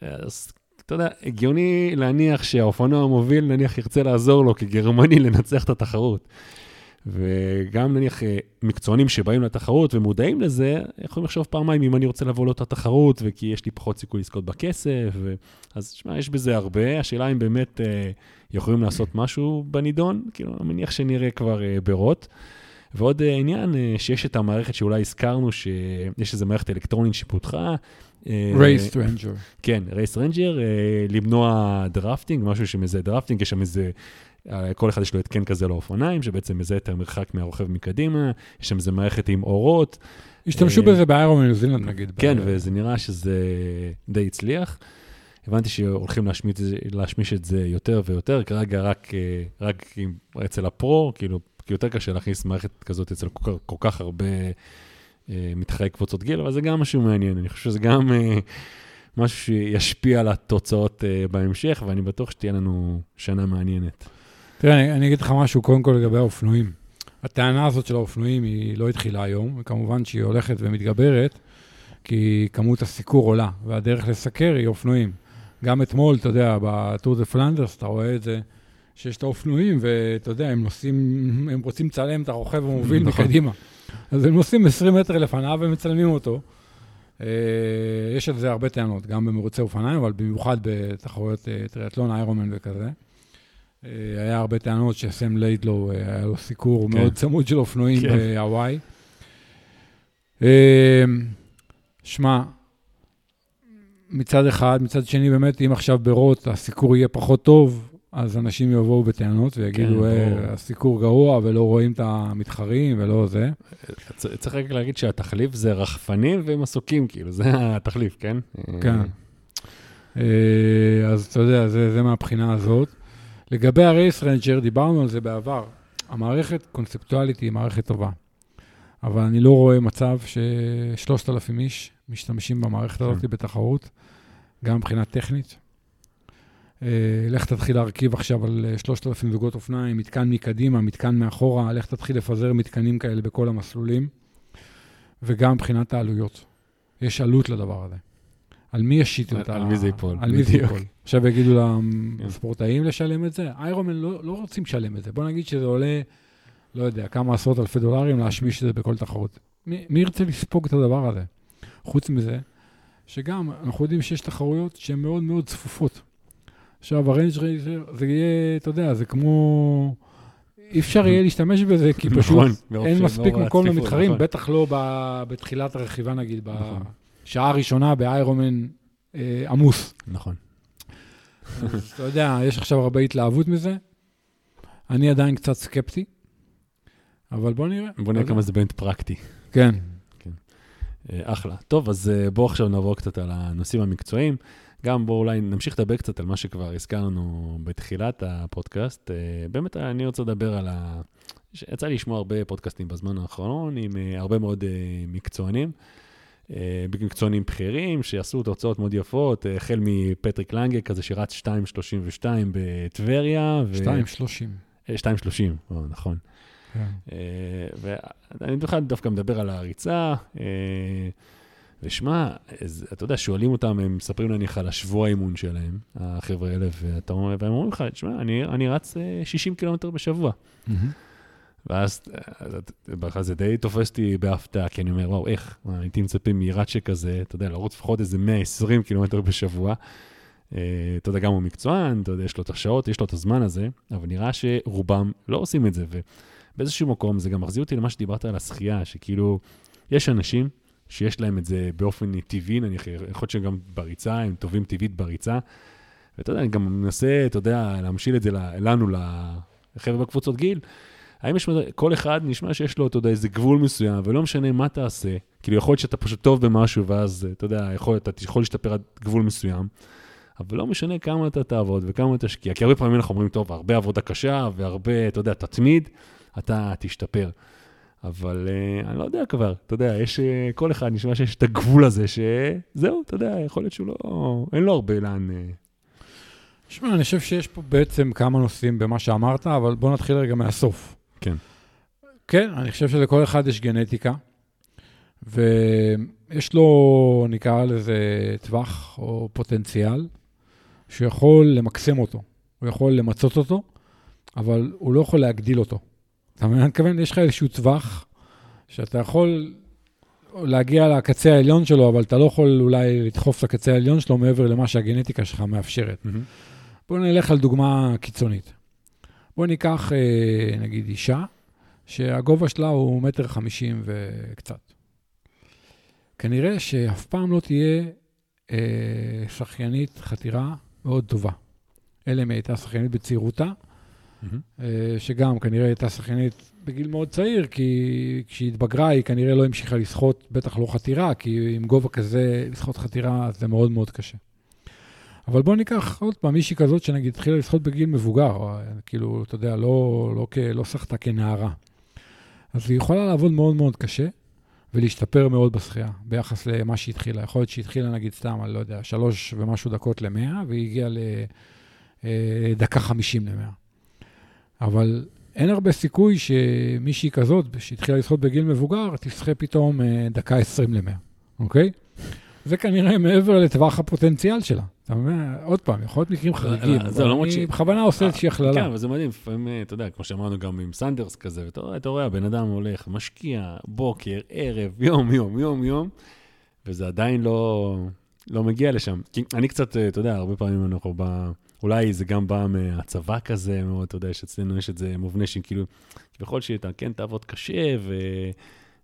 אז אתה יודע, הגיוני להניח שהאופנוע המוביל נניח ירצה לעזור לו כגרמני לנצח את התחרות. וגם נניח אה, מקצוענים שבאים לתחרות ומודעים לזה, יכולים לחשוב פעמיים אם אני רוצה לבוא לאותה תחרות, וכי יש לי פחות סיכוי לזכות בכסף. ו... אז שמע, יש בזה הרבה, השאלה אם באמת אה, יכולים לעשות משהו בנידון, כאילו, אני מניח שנראה כבר אה, ברוט. ועוד אה, עניין, אה, שיש את המערכת שאולי הזכרנו, שיש איזו מערכת אלקטרונית שפותחה. אה, Race Ranger. כן, Race Ranger, אה, למנוע drafting, משהו שמזהה drafting, יש שם איזה, אה, כל אחד יש לו התקן כזה לאופניים, שבעצם מזהה את המרחק מהרוכב מקדימה, יש שם איזה מערכת עם אורות. השתמשו אה, בזה באיירון ניו זילנד נגיד. כן, וזה נראה שזה די הצליח. הבנתי שהולכים להשמיש, את זה- להשמיש את זה יותר ויותר, כרגע רק, אה, רק אצל הפרו, כאילו, כי יותר קשה להכניס מערכת כזאת אצל כל, כל כך הרבה אה, מתחרי קבוצות גיל, אבל זה גם משהו מעניין, אני חושב שזה גם משהו שישפיע על התוצאות בהמשך, ואני בטוח שתהיה לנו שנה מעניינת. תראה, אני, אני אגיד לך משהו, קודם כל לגבי האופנועים. הטענה הזאת של האופנועים היא לא התחילה היום, וכמובן שהיא הולכת ומתגברת, כי כמות הסיקור עולה, והדרך לסקר היא אופנועים. גם אתמול, אתה יודע, בטור דה פלנדרס, אתה רואה את זה, שיש את האופנועים, ואתה יודע, הם נוסעים, הם רוצים לצלם את הרוכב המוביל נכון. מקדימה. אז הם נוסעים 20 מטר לפניו ומצלמים אותו. אה, יש על זה הרבה טענות, גם במרוצי אופניים, אבל במיוחד בתחרויות אה, טריאטלון, איירומן וכזה. אה, היה הרבה טענות שסם ליידלו, אה, היה לו סיקור כן. מאוד צמוד של אופנועים כן. בהוואי. אה, שמע, מצד אחד, מצד שני, באמת, אם עכשיו ברוט הסיקור יהיה פחות טוב, אז אנשים יבואו בטענות ויגידו, כן. הסיקור גרוע ולא רואים את המתחרים ולא זה. צריך רק להגיד שהתחליף זה רחפנים ומסוקים, כאילו, זה התחליף, כן? כן. אז אתה יודע, זה, זה מהבחינה הזאת. לגבי ה Race Ranger, דיברנו על זה בעבר. המערכת קונספטואלית היא מערכת טובה, אבל אני לא רואה מצב ש-3,000 איש משתמשים במערכת כן. הזאת בתחרות, גם מבחינה טכנית. אה, לך תתחיל להרכיב עכשיו על אה, 3,000 זוגות אופניים, מתקן מקדימה, מתקן מאחורה, לך תתחיל לפזר מתקנים כאלה בכל המסלולים, וגם מבחינת העלויות. יש עלות לדבר הזה. על מי ישיתו על- את ה... על מי זה ייפול, על מי זה. ייפול. עכשיו יגידו כן. לספורטאים לשלם את זה? איירומן לא, לא רוצים לשלם את זה. בוא נגיד שזה עולה, לא יודע, כמה עשרות אלפי דולרים להשמיש את זה בכל תחרות. מי, ירצה לספוג את הדבר הזה? חוץ מזה, שגם אנחנו יודעים שיש תחרויות שהן מאוד מאוד צפופות. עכשיו, הרנג' רייזר, זה יהיה, אתה יודע, זה כמו... אי אפשר יהיה להשתמש בזה, כי פשוט נכון, מרוב אין ש- מספיק מקום למתחרים, נכון. בטח לא בתחילת הרכיבה, נגיד, בשעה הראשונה באיירומן אה, עמוס. נכון. אז אתה יודע, יש עכשיו הרבה התלהבות מזה. אני עדיין קצת סקפטי, אבל בוא נראה. בוא נראה. כמה זה באמת פרקטי. כן. אה, אחלה. טוב, אז אה, בואו עכשיו נעבור קצת על הנושאים המקצועיים. גם בואו אולי נמשיך לדבר קצת על מה שכבר הזכרנו בתחילת הפודקאסט. אה, באמת, אני רוצה לדבר על יצא לי לשמוע הרבה פודקאסטים בזמן האחרון עם uh, הרבה מאוד מקצוענים, מקצוענים בכירים, שעשו תוצאות מאוד יפות, uh, החל מפטריק לנגה, כזה שרץ 2.32 בטבריה. 2.30. 2.30, נכון. כן. ואני בכלל דווקא מדבר על הריצה. ושמע, אתה יודע, שואלים אותם, הם מספרים נניח על השבוע האימון שלהם, החבר'ה האלה, ואתה והם אומרים לך, תשמע, אני, אני רץ 60 קילומטר בשבוע. Mm-hmm. ואז בכלל זה די תופס אותי בהפתעה, כי אני אומר, וואו, איך? הייתי מצפה מרץ שכזה, אתה יודע, לרוץ לפחות איזה 120 קילומטר בשבוע. אתה יודע, גם הוא מקצוען, אתה יודע, יש לו את השעות, יש לו את הזמן הזה, אבל נראה שרובם לא עושים את זה. ובאיזשהו מקום זה גם מחזיר אותי למה שדיברת על השחייה, שכאילו, יש אנשים שיש להם את זה באופן טבעי, נניח, יכול להיות שגם בריצה, הם טובים טבעית בריצה. ואתה יודע, אני גם מנסה, אתה יודע, להמשיל את זה לנו, לחבר'ה בקבוצות גיל. האם יש, כל אחד נשמע שיש לו, אתה יודע, איזה גבול מסוים, ולא משנה מה תעשה, כאילו יכול להיות שאתה פשוט טוב במשהו, ואז, אתה יודע, יכול, אתה יכול להשתפר עד גבול מסוים, אבל לא משנה כמה אתה תעבוד וכמה תשקיע, כי הרבה פעמים אנחנו אומרים, טוב, הרבה עבודה קשה, והרבה, אתה יודע, תתמיד, אתה תשתפר. אבל uh, אני לא יודע כבר, אתה יודע, יש, uh, כל אחד נשמע שיש את הגבול הזה, שזהו, אתה יודע, יכול להיות שהוא לא, אין לו הרבה לאן... Uh... שמע, אני חושב שיש פה בעצם כמה נושאים במה שאמרת, אבל בוא נתחיל רגע מהסוף. כן. כן, אני חושב שלכל אחד יש גנטיקה, ויש לו, נקרא לזה, טווח או פוטנציאל, שיכול למקסם אותו, הוא יכול למצות אותו, אבל הוא לא יכול להגדיל אותו. אתה מבין? אני מתכוון, יש לך איזשהו טווח שאתה יכול להגיע לקצה העליון שלו, אבל אתה לא יכול אולי לדחוף לקצה העליון שלו מעבר למה שהגנטיקה שלך מאפשרת. Mm-hmm. בואו נלך על דוגמה קיצונית. בואו ניקח, אה, נגיד, אישה, שהגובה שלה הוא מטר חמישים וקצת. כנראה שאף פעם לא תהיה אה, שחיינית חתירה מאוד טובה. אלא אם היא הייתה שחיינית בצעירותה, mm-hmm. שגם כנראה הייתה שחיינית בגיל מאוד צעיר, כי כשהיא התבגרה היא כנראה לא המשיכה לשחות, בטח לא חתירה, כי עם גובה כזה, לשחות חתירה זה מאוד מאוד קשה. אבל בואו ניקח עוד פעם מישהי כזאת שנגיד התחילה לשחות בגיל מבוגר, או, כאילו, אתה יודע, לא, לא, לא, לא שחתה כנערה. אז היא יכולה לעבוד מאוד מאוד קשה ולהשתפר מאוד בשחייה ביחס למה שהיא התחילה. יכול להיות שהיא התחילה נגיד סתם, אני לא יודע, שלוש ומשהו דקות למאה, והיא הגיעה לדקה אה, חמישים למאה. אבל אין הרבה סיכוי שמישהי כזאת, שהתחילה לשחות בגיל מבוגר, תשחה פתאום אה, דקה 20 למאה, אוקיי? זה כנראה מעבר לטווח הפוטנציאל שלה. אתה מבין? עוד פעם, יכול להיות מקרים חריגים, אבל אני בכוונה עושה איזושהי הכללה. כן, אבל זה מדהים, לפעמים, אה, אתה יודע, כמו שאמרנו גם עם סנדרס כזה, ואתה רואה, הבן אדם הולך, משקיע, בוקר, ערב, יום, יום, יום, יום, וזה עדיין לא, לא מגיע לשם. כי אני קצת, אה, אתה יודע, הרבה פעמים אנחנו ב... אולי זה גם בא מהצבא כזה, מאוד, אתה יודע, שאצלנו יש את זה מובנה שכאילו, כביכול שאתה כן תעבוד קשה,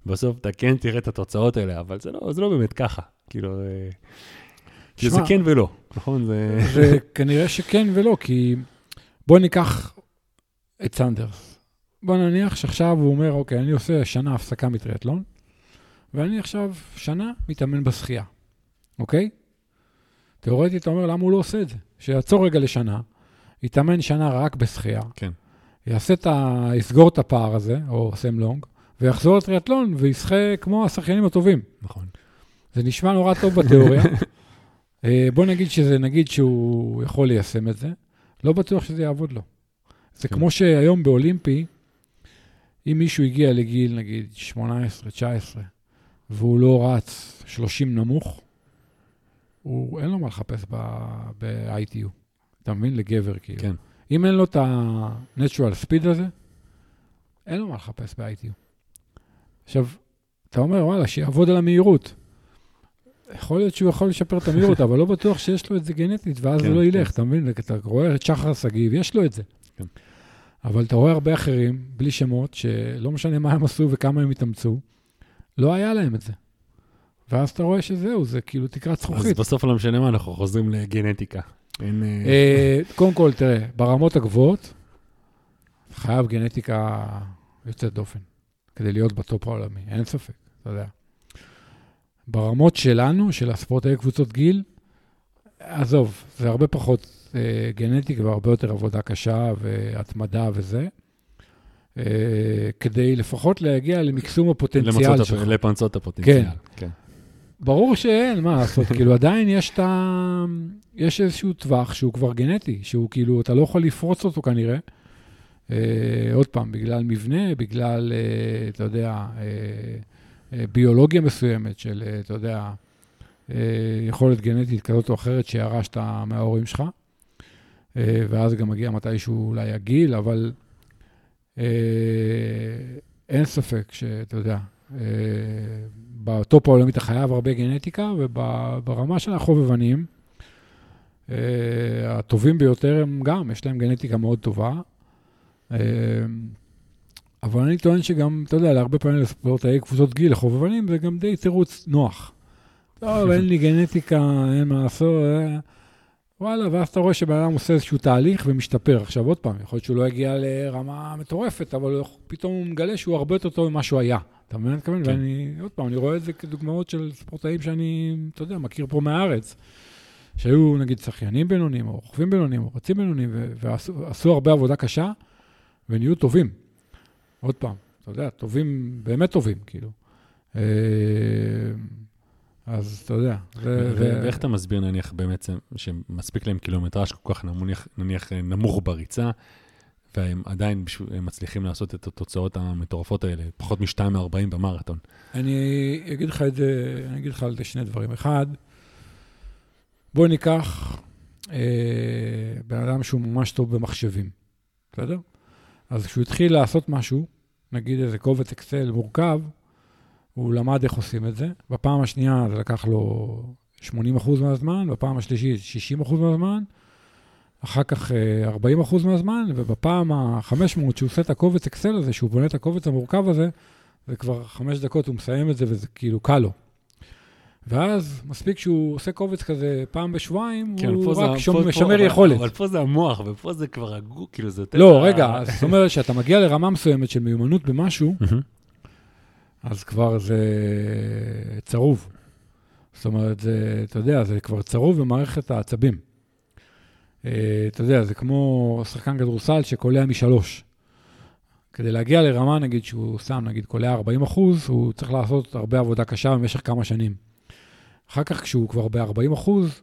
ובסוף אתה כן תראה את התוצאות האלה, אבל זה לא, זה לא באמת ככה. כאילו, אה, שמה, זה כן ולא, נכון? זה... זה כנראה שכן ולא, כי בוא ניקח את סנדרס. בוא נניח שעכשיו הוא אומר, אוקיי, אני עושה שנה הפסקה מטריאטלון, ואני עכשיו שנה מתאמן בשחייה, אוקיי? תיאורטית, אתה אומר, למה הוא לא עושה את זה? שיעצור רגע לשנה, יתאמן שנה רק בשחייה, כן. יעשה את ה... יסגור את הפער הזה, או סם לונג, ויחזור לטריאטלון וישחה כמו השחיינים הטובים. נכון. זה נשמע נורא טוב בתיאוריה. אה, בוא נגיד שזה, נגיד שהוא יכול ליישם את זה, לא בטוח שזה יעבוד לו. זה כן. כמו שהיום באולימפי, אם מישהו הגיע לגיל, נגיד, 18, 19, והוא לא רץ 30 נמוך, הוא, אין לו מה לחפש ב-ITU. אתה מבין? לגבר, כאילו. כן. אם אין לו את ה-natural speed הזה, אין לו מה לחפש ב-ITU. עכשיו, אתה אומר, וואלה, שיעבוד על המהירות. יכול להיות שהוא יכול לשפר את המהירות, אבל לא בטוח שיש לו את זה גנטית, ואז כן, זה לא ילך, כן. אתה מבין? אתה רואה את שחר שגיב, יש לו את זה. כן. אבל אתה רואה הרבה אחרים, בלי שמות, שלא משנה מה הם עשו וכמה הם התאמצו, לא היה להם את זה. ואז אתה רואה שזהו, זה כאילו תקרת זכוכית. אז בסוף לא משנה מה, אנחנו חוזרים לגנטיקה. אין... אה, אה, קודם כל, תראה, ברמות הגבוהות, חייב גנטיקה יוצאת דופן, כדי להיות בטופ העולמי, אין ספק, אתה יודע. ברמות שלנו, של הספורטאי קבוצות גיל, עזוב, זה הרבה פחות אה, גנטיקה והרבה יותר עבודה קשה והתמדה וזה. אה, כדי לפחות להגיע למקסום הפוטנציאל שלך. לפנצות הפוטנציאל. כן. כן. ברור שאין, מה לעשות, כאילו עדיין יש את ה... יש איזשהו טווח שהוא כבר גנטי, שהוא כאילו, אתה לא יכול לפרוץ אותו כנראה. אה, עוד פעם, בגלל מבנה, בגלל, אה, אתה יודע, אה, ביולוגיה מסוימת של, אה, אתה יודע, אה, יכולת גנטית כזאת או אחרת שירשת מההורים שלך, אה, ואז גם מגיע מתישהו אולי הגיל, אבל אה, אין ספק שאתה יודע, אה, בטופ העולמית אתה חייב הרבה גנטיקה, וברמה של החובבנים, אה, הטובים ביותר הם גם, יש להם גנטיקה מאוד טובה. אבל אני טוען שגם, אתה יודע, להרבה פעמים לספורטאי קבוצות גיל, לחובבנים, זה גם די תירוץ נוח. טוב, אין לי גנטיקה, אין מה לעשות. אה. וואלה, ואז אתה רואה שבן אדם עושה איזשהו תהליך ומשתפר. עכשיו, עוד פעם, יכול להיות שהוא לא יגיע לרמה מטורפת, אבל פתאום הוא מגלה שהוא הרבה יותר טוב ממה שהוא היה. אתה מבין מה אני מתכוון? כן. ואני, עוד פעם, אני רואה את זה כדוגמאות של ספורטאים שאני, אתה יודע, מכיר פה מהארץ, שהיו נגיד שחיינים בינוניים, או רוכבים בינוניים, או רצים בינוניים, ועשו עשו הרבה עבודה קשה, ונהיו טובים. עוד פעם, אתה יודע, טובים, באמת טובים, כאילו. אה, אז אתה יודע, ואיך אתה מסביר נניח באמת שמספיק להם קילומטראז' כל כך נמוך, נניח אה, נמוך בריצה, והם עדיין מצליחים לעשות את התוצאות המטורפות האלה, פחות מ-2 מ-40 במרתון. אני אגיד לך את זה, אני אגיד לך על זה שני דברים. אחד, בוא ניקח אה, בן אדם שהוא ממש טוב במחשבים, בסדר? אז כשהוא התחיל לעשות משהו, נגיד איזה קובץ אקסל מורכב, הוא למד איך עושים את זה. בפעם השנייה זה לקח לו 80% מהזמן, בפעם השלישית 60% מהזמן, אחר כך אה, 40% מהזמן, ובפעם ה-500 שהוא עושה את הקובץ אקסל הזה, שהוא בונה את הקובץ המורכב הזה, זה כבר חמש דקות, הוא מסיים את זה וזה כאילו קל לו. ואז מספיק שהוא עושה קובץ כזה פעם בשבועיים, כן, הוא פה זה- רק פה- שומ- פה- משמר אבל- יכולת. אבל פה זה המוח, ופה זה כבר הגו, כאילו זה יותר... לא, רגע, זאת אומרת שאתה מגיע לרמה מסוימת של מיומנות במשהו. אז כבר זה צרוב. זאת אומרת, זה, אתה יודע, זה כבר צרוב במערכת העצבים. אה, אתה יודע, זה כמו שחקן כדורסל שקולע משלוש. כדי להגיע לרמה, נגיד, שהוא שם, נגיד, קולע 40 אחוז, הוא צריך לעשות הרבה עבודה קשה במשך כמה שנים. אחר כך, כשהוא כבר ב-40 אחוז,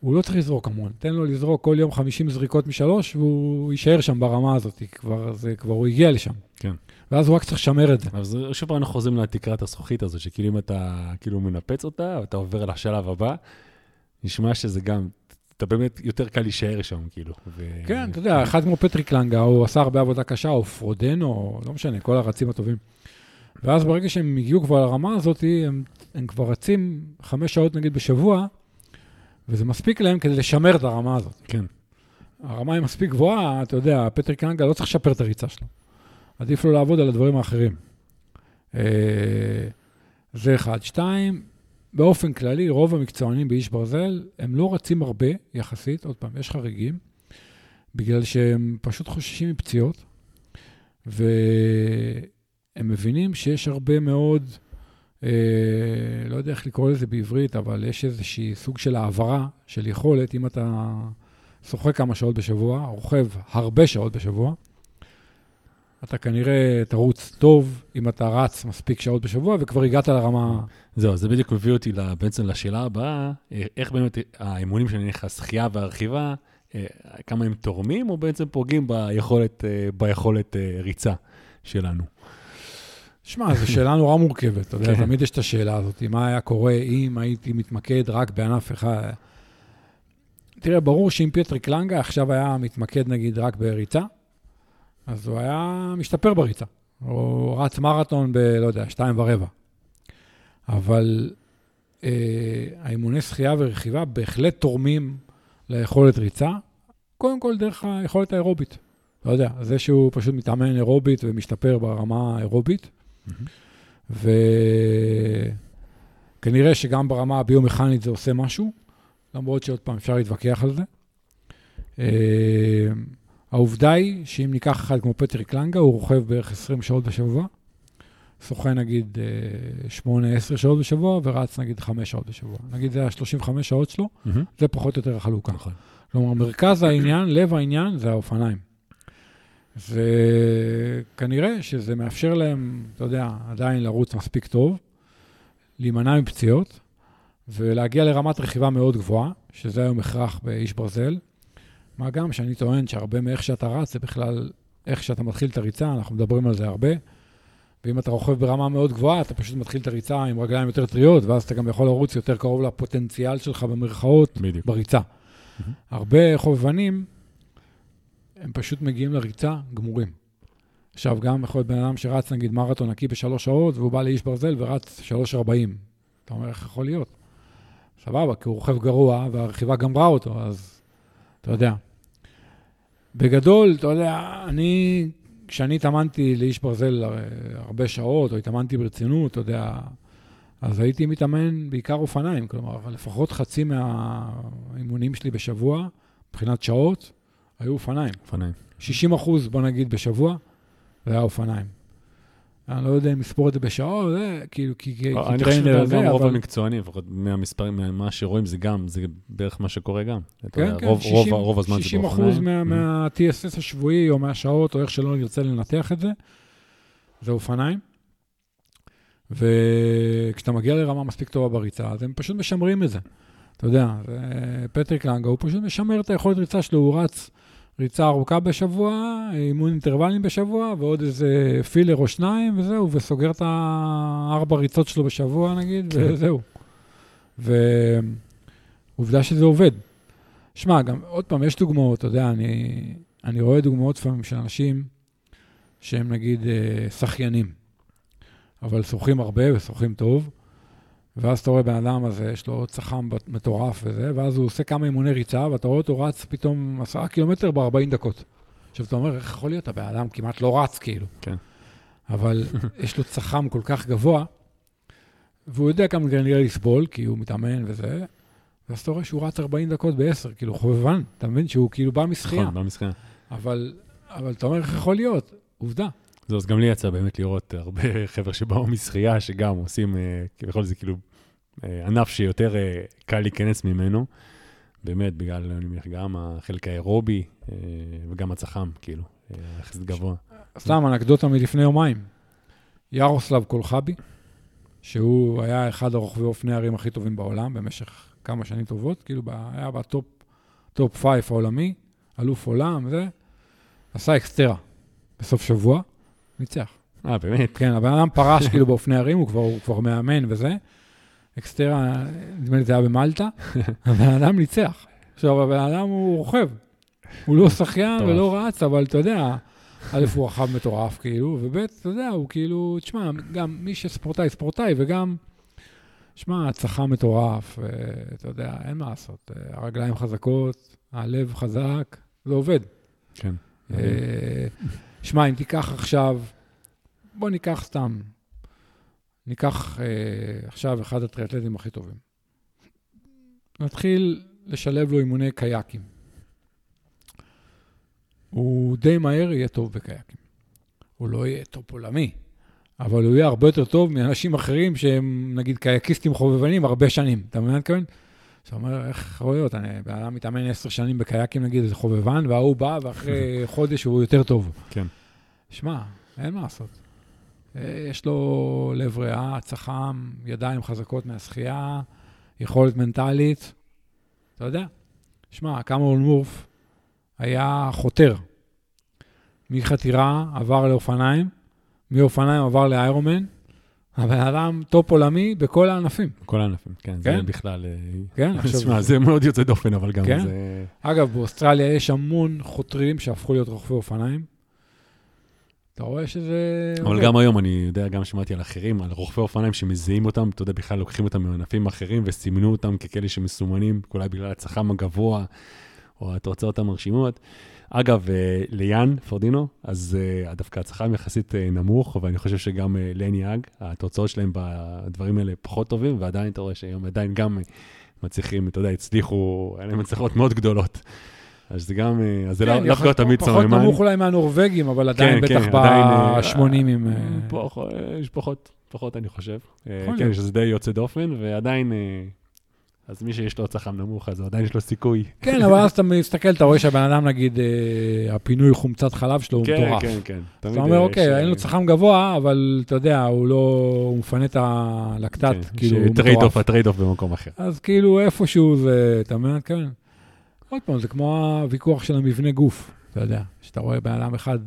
הוא לא צריך לזרוק המון. תן לו לזרוק כל יום 50 זריקות משלוש, והוא יישאר שם ברמה הזאת, כבר, זה, כבר הוא הגיע לשם. כן. ואז הוא רק צריך לשמר את זה. אז שוב פעם אנחנו חוזרים לתקרת הזכוכית הזו, שכאילו אם אתה כאילו מנפץ אותה, אתה עובר לשלב הבא, נשמע שזה גם, אתה באמת יותר קל להישאר שם, כאילו. ו... כן, אתה יודע, אחד כמו פטריק לנגה, הוא עשה הרבה עבודה קשה, או פרודנו, או לא משנה, כל הרצים הטובים. ואז ברגע שהם הגיעו כבר לרמה הזאת, הם, הם כבר רצים חמש שעות נגיד בשבוע, וזה מספיק להם כדי לשמר את הרמה הזאת. כן. הרמה היא מספיק גבוהה, אתה יודע, פטריק לנגה לא צריך לשפר את הריצה שלו. עדיף לו לעבוד על הדברים האחרים. אה, זה אחד. שתיים, באופן כללי, רוב המקצוענים באיש ברזל, הם לא רצים הרבה יחסית, עוד פעם, יש חריגים, בגלל שהם פשוט חוששים מפציעות, והם מבינים שיש הרבה מאוד, אה, לא יודע איך לקרוא לזה בעברית, אבל יש איזושהי סוג של העברה של יכולת, אם אתה שוחק כמה שעות בשבוע, רוכב הרבה שעות בשבוע, אתה כנראה תרוץ טוב אם אתה רץ מספיק שעות בשבוע, וכבר הגעת לרמה... זהו, זה בדיוק מביא אותי בעצם לשאלה הבאה, אה, איך באמת האימונים של נניח השחייה והרכיבה, אה, כמה הם תורמים, או בעצם פוגעים ביכולת, אה, ביכולת ריצה שלנו? שמע, זו שאלה נורא מורכבת, אתה יודע, כן. תמיד יש את השאלה הזאת, מה היה קורה אם הייתי מתמקד רק בענף אחד. תראה, ברור שאם פטריק לנגה עכשיו היה מתמקד נגיד רק בריצה, אז הוא היה משתפר בריצה. או רץ מרתון ב, לא יודע, שתיים ורבע. אבל אה, האימוני שחייה ורכיבה בהחלט תורמים ליכולת ריצה, קודם כל דרך היכולת האירובית. אתה יודע, זה שהוא פשוט מתאמן אירובית ומשתפר ברמה האירובית, וכנראה שגם ברמה הביומכנית זה עושה משהו, למרות שעוד פעם אפשר להתווכח על זה. אה, העובדה היא שאם ניקח אחד כמו פטריק לנגה, הוא רוכב בערך 20 שעות בשבוע, שוחה נגיד 8-10 שעות בשבוע, ורץ נגיד 5 שעות בשבוע. נגיד זה ה-35 שעות שלו. זה פחות או יותר החלוקה. נכון. כלומר, מרכז העניין, לב העניין, זה האופניים. זה כנראה שזה מאפשר להם, אתה יודע, עדיין לרוץ מספיק טוב, להימנע מפציעות, ולהגיע לרמת רכיבה מאוד גבוהה, שזה היום הכרח באיש ברזל. מה גם שאני טוען שהרבה מאיך שאתה רץ זה בכלל איך שאתה מתחיל את הריצה, אנחנו מדברים על זה הרבה. ואם אתה רוכב ברמה מאוד גבוהה, אתה פשוט מתחיל את הריצה עם רגליים יותר טריות, ואז אתה גם יכול לרוץ יותר קרוב לפוטנציאל שלך במרכאות בדיוק. בריצה. מהמם. הרבה חובבנים, הם פשוט מגיעים לריצה גמורים. עכשיו, גם יכול להיות בן אדם שרץ נגיד מרתון נקי בשלוש שעות, והוא בא לאיש ברזל ורץ שלוש ארבעים. אתה אומר, איך יכול להיות? סבבה, כי הוא רוכב גרוע, והרכיבה גמרה אותו, אז אתה יודע. בגדול, אתה יודע, אני, כשאני התאמנתי לאיש ברזל הרבה שעות, או התאמנתי ברצינות, אתה יודע, אז הייתי מתאמן בעיקר אופניים, כלומר, לפחות חצי מהאימונים שלי בשבוע, מבחינת שעות, היו אופניים. אופניים. 60 אחוז, בוא נגיד, בשבוע, זה היה אופניים. אני לא יודע אם לספור את זה בשעות, זה כאילו, כי, כי אני חושב trainer שגם זה, רוב אבל... המקצוענים, לפחות מהמספרים, ממה שרואים, זה גם, זה בערך מה שקורה גם. כן, כן, רוב- 60, רוב- רוב הזמן זה 60 באופניים. אחוז מה, Mhm. מה-TSS השבועי, או מהשעות, או איך שלא נרצה לנתח את זה, זה אופניים. וכשאתה מגיע לרמה מספיק טובה בריצה, אז הם פשוט משמרים את זה. אתה יודע, זה פטריק לנגה, הוא פשוט משמר את היכולת ריצה שלו, הוא רץ ריצה ארוכה בשבוע, אימון אינטרוולים בשבוע, ועוד איזה פילר או שניים, וזהו, וסוגר את הארבע ריצות שלו בשבוע, נגיד, כן. וזהו. ועובדה שזה עובד. שמע, גם, עוד פעם, יש דוגמאות, אתה יודע, אני, אני רואה דוגמאות לפעמים של אנשים שהם נגיד אה, שחיינים, אבל שוחים הרבה ושוחים טוב, ואז אתה רואה בן אדם הזה, יש לו צח"ם מטורף וזה, ואז הוא עושה כמה אימוני ריצה, ואתה רואה אותו רץ פתאום עשרה קילומטר ב-40 דקות. עכשיו, אתה אומר, איך יכול להיות? הבן אדם כמעט לא רץ, כאילו. כן. אבל יש לו צח"ם כל כך גבוה, והוא יודע כמה כנראה לסבול, כי הוא מתאמן וזה, ואז אתה רואה שהוא רץ 40 דקות ב-10, כאילו חובבן, אתה מבין? שהוא כאילו בא משחייה. נכון, במשחק. אבל, אבל אתה אומר, איך יכול להיות? עובדה. זהו, אז גם לי יצא באמת לראות הרבה חבר'ה שבאו משחייה, שגם עושים, אה, כביכול זה כאילו ענף שיותר אה, קל להיכנס ממנו. באמת, בגלל, גם החלק האירובי אה, וגם הצח"ם, כאילו, אה, יחסית גבוה. סתם אנקדוטה מלפני יומיים. ירוסלב קולחבי, שהוא היה אחד הרוכבי אופני הרים הכי טובים בעולם במשך כמה שנים טובות, כאילו היה ב top top five העולמי, אלוף עולם, זה, עשה Xterra בסוף שבוע, ניצח. אה, באמת? כן, הבן אדם פרש כאילו באופני הרים, הוא כבר, הוא כבר מאמן וזה. Xterra, נדמה לי זה היה במלטה, הבן אדם ניצח. עכשיו, הבן אדם הוא רוכב. הוא לא שחיין. ולא רץ, אבל אתה יודע, א', הוא רכב מטורף, כאילו, וב', אתה יודע, הוא כאילו, תשמע, גם מי שספורטאי, ספורטאי, וגם, שמע, הצח"ם מטורף, אה, אתה יודע, אין מה לעשות. אה, הרגליים חזקות, הלב חזק, זה עובד. כן. אה, שמע, אם תיקח עכשיו, בוא ניקח סתם, ניקח אה, עכשיו אחד הטריאטלטים הכי טובים. נתחיל לשלב לו אימוני קייקים. הוא די מהר יהיה טוב בקייקים. הוא לא יהיה top עולמי, אבל הוא יהיה הרבה יותר טוב מאנשים אחרים שהם נגיד קייקיסטים חובבנים הרבה שנים. אתה מבין מה אני מתכוון? אתה אומר, איך יכול להיות? אני בן אדם מתאמן עשר שנים בקייקים נגיד, איזה חובבן, וההוא בא ואחרי חודש הוא יותר טוב. כן. שמע, אין מה לעשות. אה, יש לו לב ריאה, צח"ם, ידיים חזקות מהשחייה, יכולת מנטלית. אתה יודע, שמע, קמרון מורף היה חותר. מחתירה עבר לאופניים, מאופניים עבר לאיירונמן. הבן אדם top עולמי בכל הענפים. כל הענפים, כן. כן? זה בכלל... אה, כן, עכשיו... תשמע, זה מאוד יוצא דופן, אבל גם כן? זה... אגב, באוסטרליה יש המון חותרים שהפכו להיות רוכבי אופניים. אתה רואה שזה... אבל. גם היום, אני יודע, גם שמעתי על אחרים, על רוכבי אופניים שמזהים אותם, אתה יודע, בכלל לוקחים אותם מענפים אחרים וסימנו אותם ככאלה שמסומנים, אולי בגלל הצח"ם הגבוה, או התוצאות המרשימות. אגב, אה, ליאן פרדינו, אז אה, דווקא הצח"ם יחסית אה, נמוך, ואני חושב שגם לני האג, התוצאות שלהם בדברים האלה פחות טובים, ועדיין אתה רואה שהיום עדיין גם מצליחים, אתה יודע, הצליחו, היה להם הצלחות מאוד גדולות. אז זה גם, אה, אז זה כן, לאו דווקא תמיד פחות סממן. נמוך אולי מהנורבגים, אבל עדיין כן, בטח כן, עדיין, אה, ב-80 עם... אה, פחות, יש פחות, פחות אני חושב. כן. שזה די יוצא דופן, ועדיין, אז מי שיש לו צח"ם נמוך, אז עדיין יש לו סיכוי. כן, אבל אז אתה מסתכל, אתה רואה שהבן אדם, נגיד, הפינוי חומצת חלב שלו הוא כן, מטורף. כן, כן. תמיד אתה אומר, אוקיי, אין לו צח"ם גבוה, אבל אתה יודע, הוא לא, הוא מפנה את הלקטט, כן, כאילו, הוא מטורף. אוף, ה trade off במקום אחר. אז כאילו איפשהו זה, אתה מבין? כן. עוד פעם, זה כמו הוויכוח של המבנה גוף, אתה יודע, שאתה רואה בן אדם אחד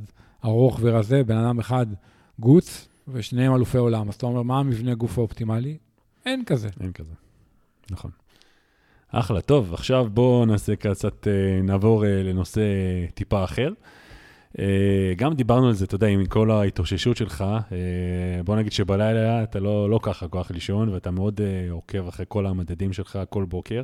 ארוך ורזה, בן אדם אחד גוץ, ושניהם אלופי עולם. אז אתה אומר, מה המבנה גוף האופטימלי? אין כזה. אין כזה. נכון. אחלה, טוב, עכשיו בואו נעשה קצת, אה, נעבור אה, לנושא טיפה אחר. אה, גם דיברנו על זה, אתה יודע, עם כל ההתאוששות שלך, בוא נגיד שבלילה אתה לא, לא ככה כוח לישון, ואתה מאוד עוקב אחרי כל המדדים שלך כל בוקר.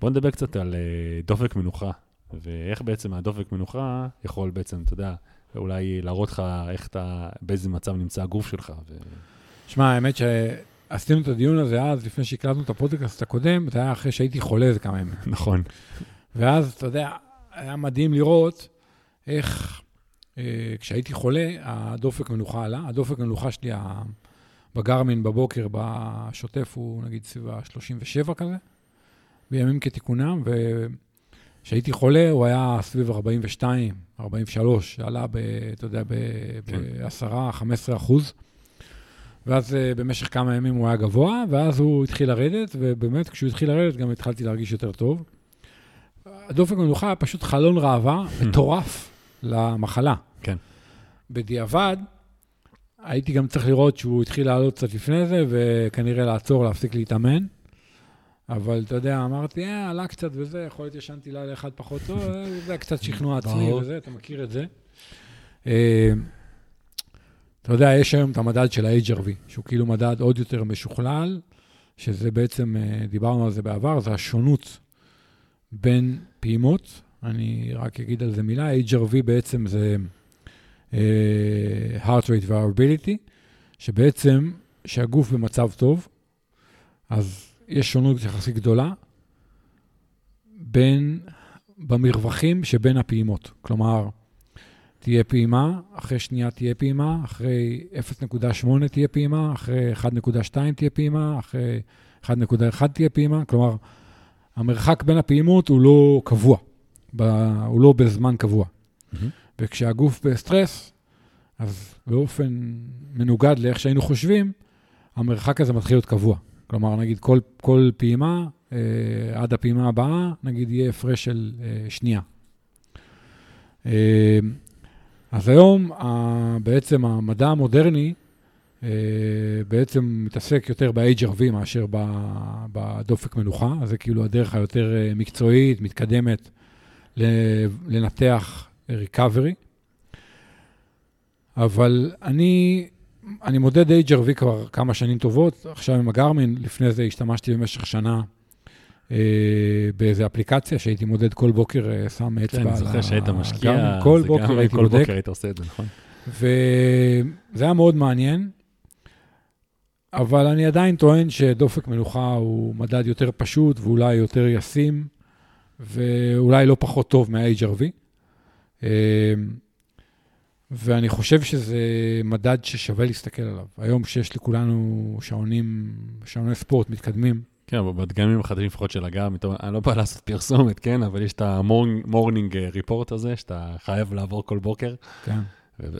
בוא נדבר קצת על אה, דופק מנוחה, ואיך בעצם הדופק מנוחה יכול בעצם, אתה יודע, אולי להראות לך איך אתה, באיזה מצב נמצא הגוף שלך. ו... שמע, האמת שעשינו את הדיון הזה אז, לפני שהקלטנו את הפודקאסט הקודם, זה היה אחרי שהייתי חולה איזה כמה ימים. נכון. ואז, אתה יודע, היה מדהים לראות איך אה, כשהייתי חולה, הדופק מנוחה עלה. הדופק מנוחה שלי בגרמין בבוקר, בשוטף, הוא נגיד סביב ה-37 כזה, בימים כתיקונם, וכשהייתי חולה הוא היה סביב 42, 43, עלה, ב, אתה יודע, כן. ב-10-15 אחוז. ואז אה, במשך כמה ימים הוא היה גבוה, ואז הוא התחיל לרדת, ובאמת, כשהוא התחיל לרדת גם התחלתי להרגיש יותר טוב. הדופק מנוחה היה פשוט חלון ראווה מטורף למחלה. כן. בדיעבד, הייתי גם צריך לראות שהוא התחיל לעלות קצת לפני זה, וכנראה לעצור, להפסיק להתאמן. אבל אתה יודע, אמרתי, אה, עלה קצת וזה, יכול להיות ישנתי לילה אחד פחות טוב, אה, זה היה קצת שכנוע עצמי. וזה, אתה מכיר את זה. אה, אתה יודע, יש היום את המדד של ה-HRV, שהוא כאילו מדד עוד יותר משוכלל, שזה בעצם, אה, דיברנו על זה בעבר, זה השונות בין פעימות. אני רק אגיד על זה מילה, HRV בעצם זה אה, heart rate variability, שבעצם, שהגוף במצב טוב, אז יש שונות יחסית גדולה בין, במרווחים שבין הפעימות. כלומר, תהיה פעימה, אחרי שנייה תהיה פעימה, אחרי 0.8 תהיה פעימה, אחרי 1.2 תהיה פעימה, אחרי 1.1 תהיה פעימה. כלומר, המרחק בין הפעימות הוא לא קבוע, ב, הוא לא בזמן קבוע. מהמם. וכשהגוף בסטרס, אז באופן מנוגד לאיך שהיינו חושבים, המרחק הזה מתחיל להיות קבוע. כלומר, נגיד כל, כל פעימה, אה, עד הפעימה הבאה, נגיד יהיה הפרש של אה, שנייה. אה, אז היום ה, בעצם המדע המודרני אה, בעצם מתעסק יותר ב-HRV מאשר ב- בדופק מנוחה, אז זה כאילו הדרך היותר אה, מקצועית, מתקדמת, לנתח recovery. אבל אני, אני מודד HRV כבר כמה שנים טובות, עכשיו עם הגרמין, לפני זה השתמשתי במשך שנה אה, באיזה אפליקציה שהייתי מודד כל בוקר, אה, שם אצבע כן, על אני זוכר שהיית משקיע, הגרמין. כל בוקר גם- הייתי כל בודק, בוקר היית עושה את זה, נכון? וזה היה מאוד מעניין, אבל אני עדיין טוען שדופק מנוחה הוא מדד יותר פשוט ואולי יותר ישים, ואולי לא פחות טוב מה-HRV. אה, ואני חושב שזה מדד ששווה להסתכל עליו. היום שיש לכולנו שעונים, שעוני ספורט מתקדמים, כן, אבל בדגמים החדשים לפחות של הגב, אני לא בא לעשות פרסומת, כן, אבל יש את ה morning report הזה, שאתה חייב לעבור כל בוקר, כן.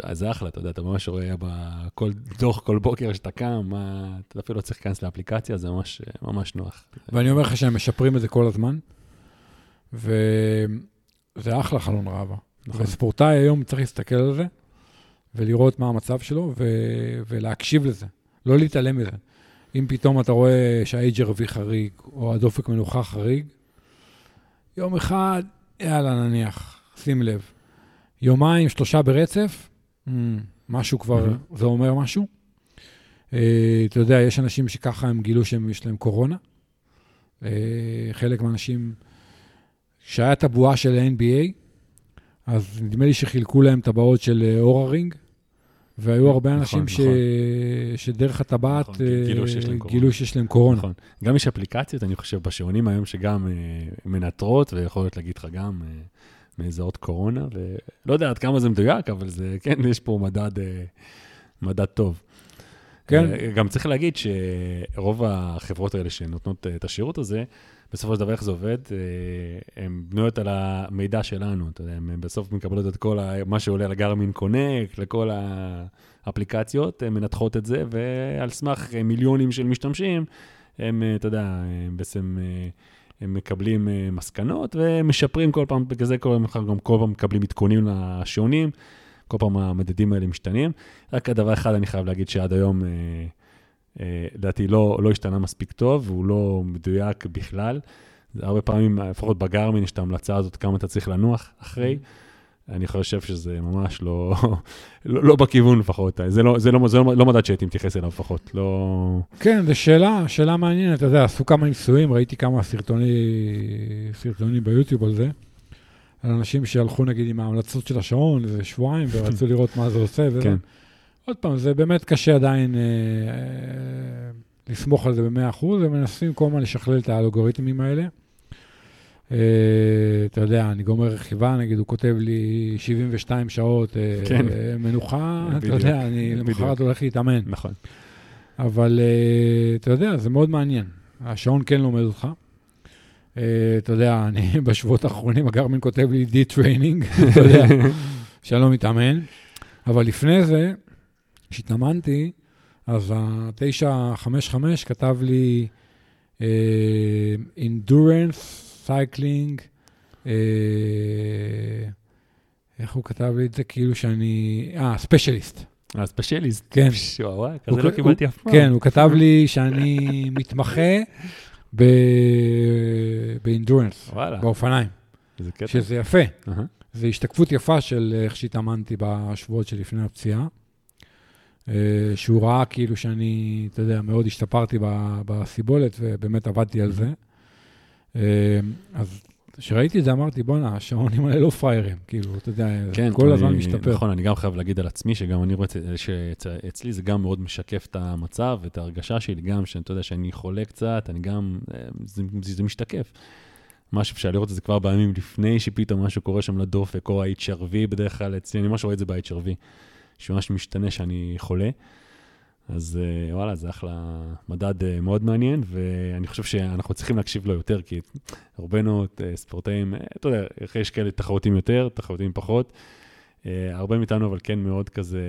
אז זה אחלה, אתה יודע, אתה ממש רואה בכל דוח כל בוקר שאתה קם, מה, אתה אפילו לא צריך להיכנס לאפליקציה, זה ממש, ממש נוח. ואני אומר לך שהם משפרים את זה כל הזמן, וזה אחלה חלון ראווה. נכון. וספורטאי היום צריך להסתכל על זה, ולראות מה המצב שלו, ו- ולהקשיב לזה, לא להתעלם מזה. אם פתאום אתה רואה שה-HRV חריג, או הדופק מנוחה חריג, יום אחד, יאללה, נניח, שים לב. יומיים, שלושה ברצף, mm, משהו כבר, מהמם. זה אומר משהו. אה, אתה יודע, יש אנשים שככה הם גילו שיש להם קורונה. אה, חלק מהאנשים, כשהיה את הבועה של ה-NBA, אז נדמה לי שחילקו להם טבעות של אה, אורה רינג, והיו הרבה נכון, אנשים ש... נכון. שדרך הטבעת נכון, גילו שיש להם אה, קורונה. גילו שיש להם קורונה. נכון. גם יש אפליקציות, אני חושב, בשעונים היום שגם אה, מנטרות, ויכולות להגיד לך גם אה, מזהות קורונה, ולא יודע עד כמה זה מדויק, אבל זה, כן, יש פה מדד, אה, מדד טוב. כן. אה, גם צריך להגיד שרוב החברות האלה שנותנות אה, את השירות הזה, בסופו של דבר, איך זה עובד? אה, הן בנויות על המידע שלנו, אתה יודע, הן בסוף מקבלות את כל ה, מה שעולה לגרמין קונקט, לכל האפליקציות, הן מנתחות את זה, ועל סמך מיליונים של משתמשים, הם, אתה יודע, הם בעצם... הם מקבלים מסקנות ומשפרים כל פעם, בגלל זה כל פעם, גם כל פעם מקבלים עדכונים לשעונים, כל פעם המדדים האלה משתנים. רק הדבר אחד אני חייב להגיד שעד היום, לדעתי, לא, לא השתנה מספיק טוב, והוא לא מדויק בכלל. הרבה פעמים, לפחות בגרמין, יש את ההמלצה הזאת כמה אתה צריך לנוח אחרי. אני חושב שזה ממש לא, לא, לא בכיוון לפחות, זה לא, זה לא, זה לא, לא מדד שהייתי מתייחס אליו לפחות, לא... כן, זו שאלה, שאלה מעניינת, אתה יודע, עשו כמה ניסויים, ראיתי כמה סרטוני, סרטונים ביוטיוב על זה, על אנשים שהלכו נגיד עם ההמלצות של השעון איזה שבועיים ורצו לראות מה זה עושה. וזה. כן. עוד פעם, זה באמת קשה עדיין אה, אה, לסמוך על זה ב-100%, ומנסים כל הזמן לשכלל את האלגוריתמים האלה. אה, אתה יודע, אני גומר רכיבה, נגיד, הוא כותב לי 72 שעות אה, כן. אה, מנוחה, אתה בדיוק, יודע, אני. למחרת הולך להתאמן. נכון. אבל אה, אתה יודע, זה מאוד מעניין. השעון כן לומד אותך. אה, אתה יודע, אני בשבועות האחרונים, הגרמין כותב לי detraining, אתה יודע, שאני לא מתאמן. אבל לפני זה, כשהתאמנתי, אז ה-955 כתב לי אה, endurance, cycling, אה, איך הוא כתב לי את זה? כאילו שאני... אה, ספיישליסט. הספיישליסט. כן. וואו, וואי, הוא כזה לא כ- קיבלתי אף פעם. כן, הוא כתב לי שאני מתמחה ב- באינדורנס, באופניים, איזה קטע. שזה יפה. אהה. זו השתקפות יפה של איך שהתאמנתי בשבועות שלפני הפציעה. אה, שהוא ראה כאילו שאני, אתה יודע, מאוד השתפרתי בסיבולת, ובאמת עבדתי על זה. אה, אז כשראיתי את זה אמרתי, בואנה, השעונים האלה לא פראיירים, כאילו, אתה יודע, כן, כל הזמן אני- משתפר. נכון, אני גם חייב להגיד על עצמי, שגם אני רואה שאצלי זה גם מאוד משקף את המצב ואת ההרגשה שלי, גם שאתה יודע שאני חולה קצת, אני גם, אה, זה, זה, זה משתקף. מה שאפשר לראות את זה כבר בימים לפני שפתאום משהו קורה שם לדופק, או ה-HRV בדרך כלל אצלי, אני ממש רואה את זה ב-HRV, שממש משתנה שאני חולה. אז אה, וואלה, זה אחלה מדד אה, מאוד מעניין, ואני חושב שאנחנו צריכים להקשיב לו יותר, כי רובנו אה, ספורטאים, אתה יודע, יש כאלה תחרותיים יותר, תחרותיים פחות. הרבה מאיתנו, אבל כן מאוד כזה,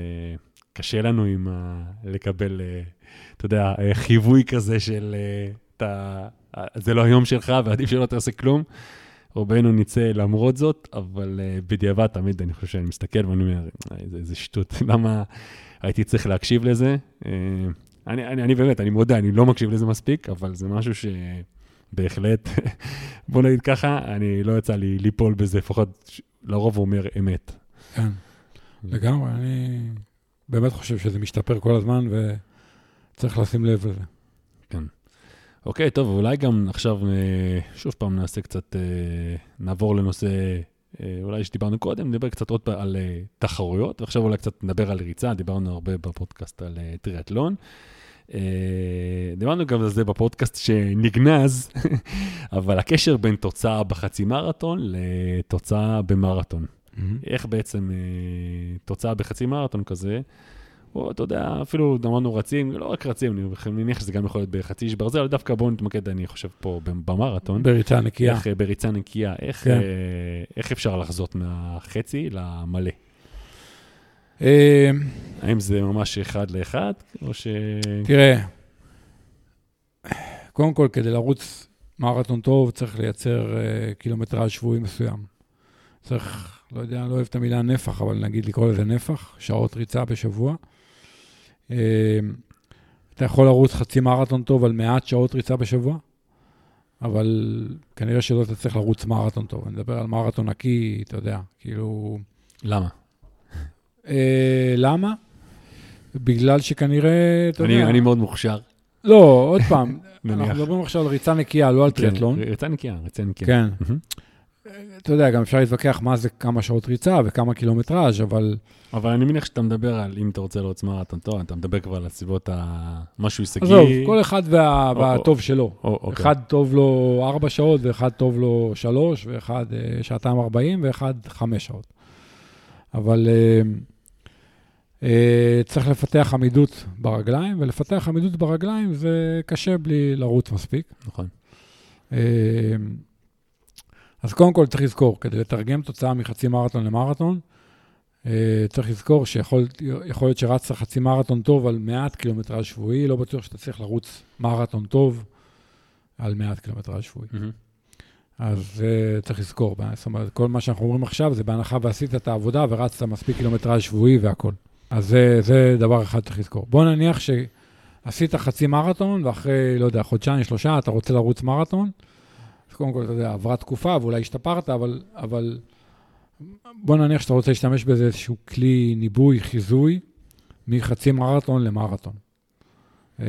קשה לנו עם ה... לקבל, אתה יודע, חיווי כזה של, אתה, זה לא היום שלך ועדיף שלא תעשה כלום. רובנו נצא למרות זאת, אבל uh, בדיעבד תמיד אני חושב שאני מסתכל ואני אומר, "אה, איזה, איזה שטות, למה הייתי צריך להקשיב לזה? Uh, אני, אני, אני באמת, אני מודה, אני לא מקשיב לזה מספיק, אבל זה משהו שבהחלט, בוא נגיד ככה, אני לא יצא לי ליפול בזה, לפחות לרוב הוא אומר אמת. כן, לגמרי, אני באמת חושב שזה משתפר כל הזמן, וצריך לשים לב לזה. אוקיי, טוב, אולי גם עכשיו אה, שוב פעם נעשה קצת, אה, נעבור לנושא, אה, אולי שדיברנו קודם, נדבר קצת עוד פעם על תחרויות, ועכשיו אולי קצת נדבר על ריצה, דיברנו הרבה בפודקאסט על טריאטלון. דיברנו גם על זה בפודקאסט שנגנז, אבל הקשר בין תוצאה בחצי מרתון לתוצאה במרתון. איך בעצם אה, תוצאה בחצי מרתון כזה, או אתה יודע, אפילו אמרנו רצים, לא רק רצים, אני מניח שזה גם יכול להיות בחצי איש ברזל, אבל דווקא בואו נתמקד, אני חושב, פה במרתון. בריצה נקייה. איך, אה, בריצה נקייה, איך, כן. אה, איך אפשר לחזות מהחצי למלא? אה, האם זה ממש אחד לאחד, או ש... תראה, קודם כל, כדי לרוץ מרתון טוב, צריך לייצר קילומטראז' שבועי מסוים. צריך, לא יודע, אני לא אוהב את המילה נפח, אבל נגיד לקרוא לזה נפח, שעות ריצה בשבוע. אה, אתה יכול לרוץ חצי מרתון טוב על מעט שעות ריצה בשבוע, אבל כנראה שלא תצטרך לרוץ מרתון טוב. אני מדבר על מרתון נקי, אתה יודע, כאילו... למה? אה, למה? בגלל שכנראה, אתה אני, יודע... אני מאוד מוכשר. לא, עוד פעם. אנחנו מדברים עכשיו על ריצה נקייה, לא על טריאטלון. כן, ריצה נקייה, ריצה נקייה. כן. אתה יודע, גם אפשר להתווכח מה זה כמה שעות ריצה וכמה קילומטראז', אבל אבל אני מניח שאתה מדבר על, אם אתה רוצה לרוץ מרתון טוב, אתה מדבר כבר על הסביבות ה... משהו הישגי. עזוב, כל אחד וה- או- והטוב שלו. או, אוקיי. אחד טוב לו ארבע שעות, ואחד טוב לו שלוש, ואחד אה, שעתיים ארבעים, ואחד חמש שעות. אבל אה, אה, צריך לפתח עמידות ברגליים, ולפתח עמידות ברגליים זה קשה בלי לרוץ מספיק. נכון. אה, אז קודם כל צריך לזכור, כדי לתרגם תוצאה מחצי מרתון למרתון, אה, צריך לזכור שיכול יכול להיות שרצת חצי מרתון טוב על מעט קילומטראז' שבועי, לא בטוח שאתה צריך לרוץ מרתון טוב על מעט קילומטראז' שבועי. Mm-hmm. אז uh, צריך לזכור, זאת אומרת, כל מה שאנחנו אומרים עכשיו זה בהנחה ועשית את העבודה ורצת מספיק קילומטראז' שבועי והכול. אז זה, זה דבר אחד שצריך לזכור. בוא נניח שעשית חצי מרתון, ואחרי, לא יודע, חודשיים, שלושה, אתה רוצה לרוץ מרתון, קודם כל, אתה יודע, עברה תקופה ואולי השתפרת, אבל, אבל בוא נניח שאתה רוצה להשתמש באיזה איזשהו כלי ניבוי, חיזוי, מחצי מרתון למרתון. אמ,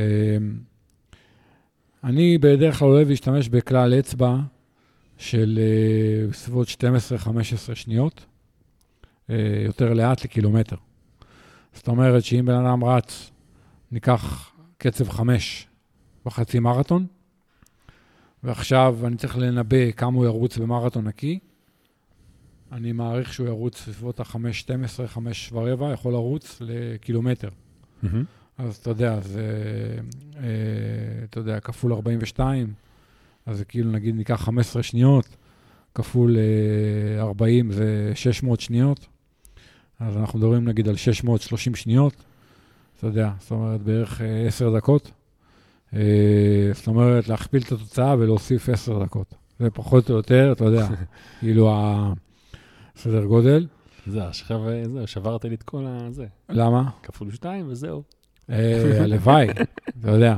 אני בדרך כלל אוהב להשתמש בכלל אצבע של אה, בסביבות 12-15 שניות, אה, יותר לאט לקילומטר. זאת אומרת שאם בן אדם רץ, ניקח קצב 5 בחצי מרתון, ועכשיו אני צריך לנבא כמה הוא ירוץ במרתון נקי, אני מעריך שהוא ירוץ בסביבות ה-5.12, 5 ורבע, יכול לרוץ לקילומטר. Mm-hmm. אז אתה יודע, זה, אה, אתה יודע, כפול 42, אז זה כאילו, נגיד, ניקח 15 שניות, כפול אה, 40 זה 600 שניות. אז אנחנו מדברים, נגיד, על 630 שניות. אתה יודע, זאת אומרת, בערך אה, 10 דקות. אה, זאת אומרת, להכפיל את התוצאה ולהוסיף 10 דקות. זה פחות או יותר, אתה יודע, כאילו ה... סדר גודל. זה, עכשיו, זהו, שברת לי את כל הזה. למה? כפול שתיים וזהו. אה, הלוואי, אתה יודע,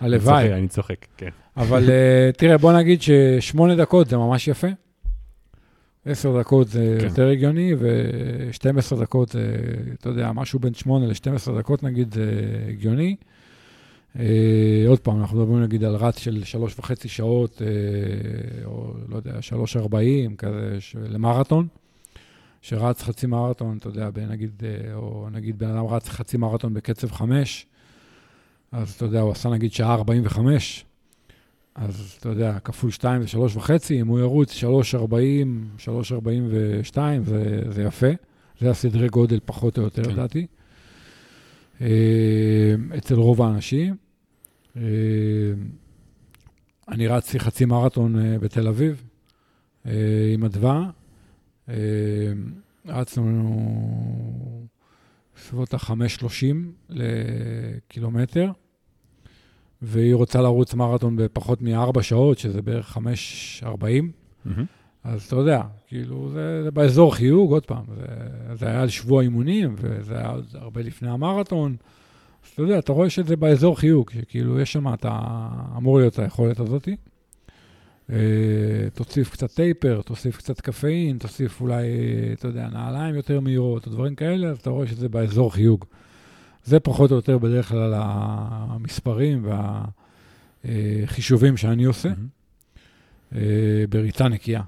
הלוואי. אני צוחק, כן. אבל אה, תראה, בוא נגיד ששמונה דקות זה ממש יפה. עשר דקות זה כן. יותר הגיוני, ו-12 דקות אתה יודע, משהו בין 8 ל-12 דקות נגיד זה הגיוני. אה, עוד פעם, אנחנו מדברים נגיד על רץ של שלוש וחצי שעות, אה, או לא יודע, שלוש ארבעים, כזה, למרתון. שרץ חצי מרתון, אתה יודע, נגיד, אה, או נגיד בן אדם רץ חצי מרתון בקצב חמש, אז אתה יודע, הוא עשה נגיד שעה 45, אז אתה יודע, כפול שתיים זה שלוש וחצי, אם הוא ירוץ שלוש ארבעים, שלוש ארבעים ושתיים, זה, זה יפה. זה הסדרי גודל פחות או יותר, כן. לדעתי. אה, אצל רוב האנשים. אה, אני רצתי חצי מרתון בתל אביב עם אדווה. אה, רצנו בסביבות ה-5.30 לקילומטר, והיא רוצה לרוץ מרתון בפחות מ-4 שעות, שזה בערך 5.40. Mm-hmm. אז אתה יודע, כאילו, זה, זה באזור חיוג, עוד פעם, זה, זה היה על שבוע אימונים, וזה היה עוד הרבה לפני המרתון. אז אתה יודע, אתה רואה שזה באזור חיוג, שכאילו, יש שם, אתה אמור להיות היכולת הזאתי. אה, תוסיף קצת טייפר, תוסיף קצת קפאין, תוסיף אולי, אתה יודע, נעליים יותר מהירות או דברים כאלה, אז אתה רואה שזה באזור חיוג. זה פחות או יותר בדרך כלל המספרים והחישובים שאני עושה mm-hmm. בריצה נקייה.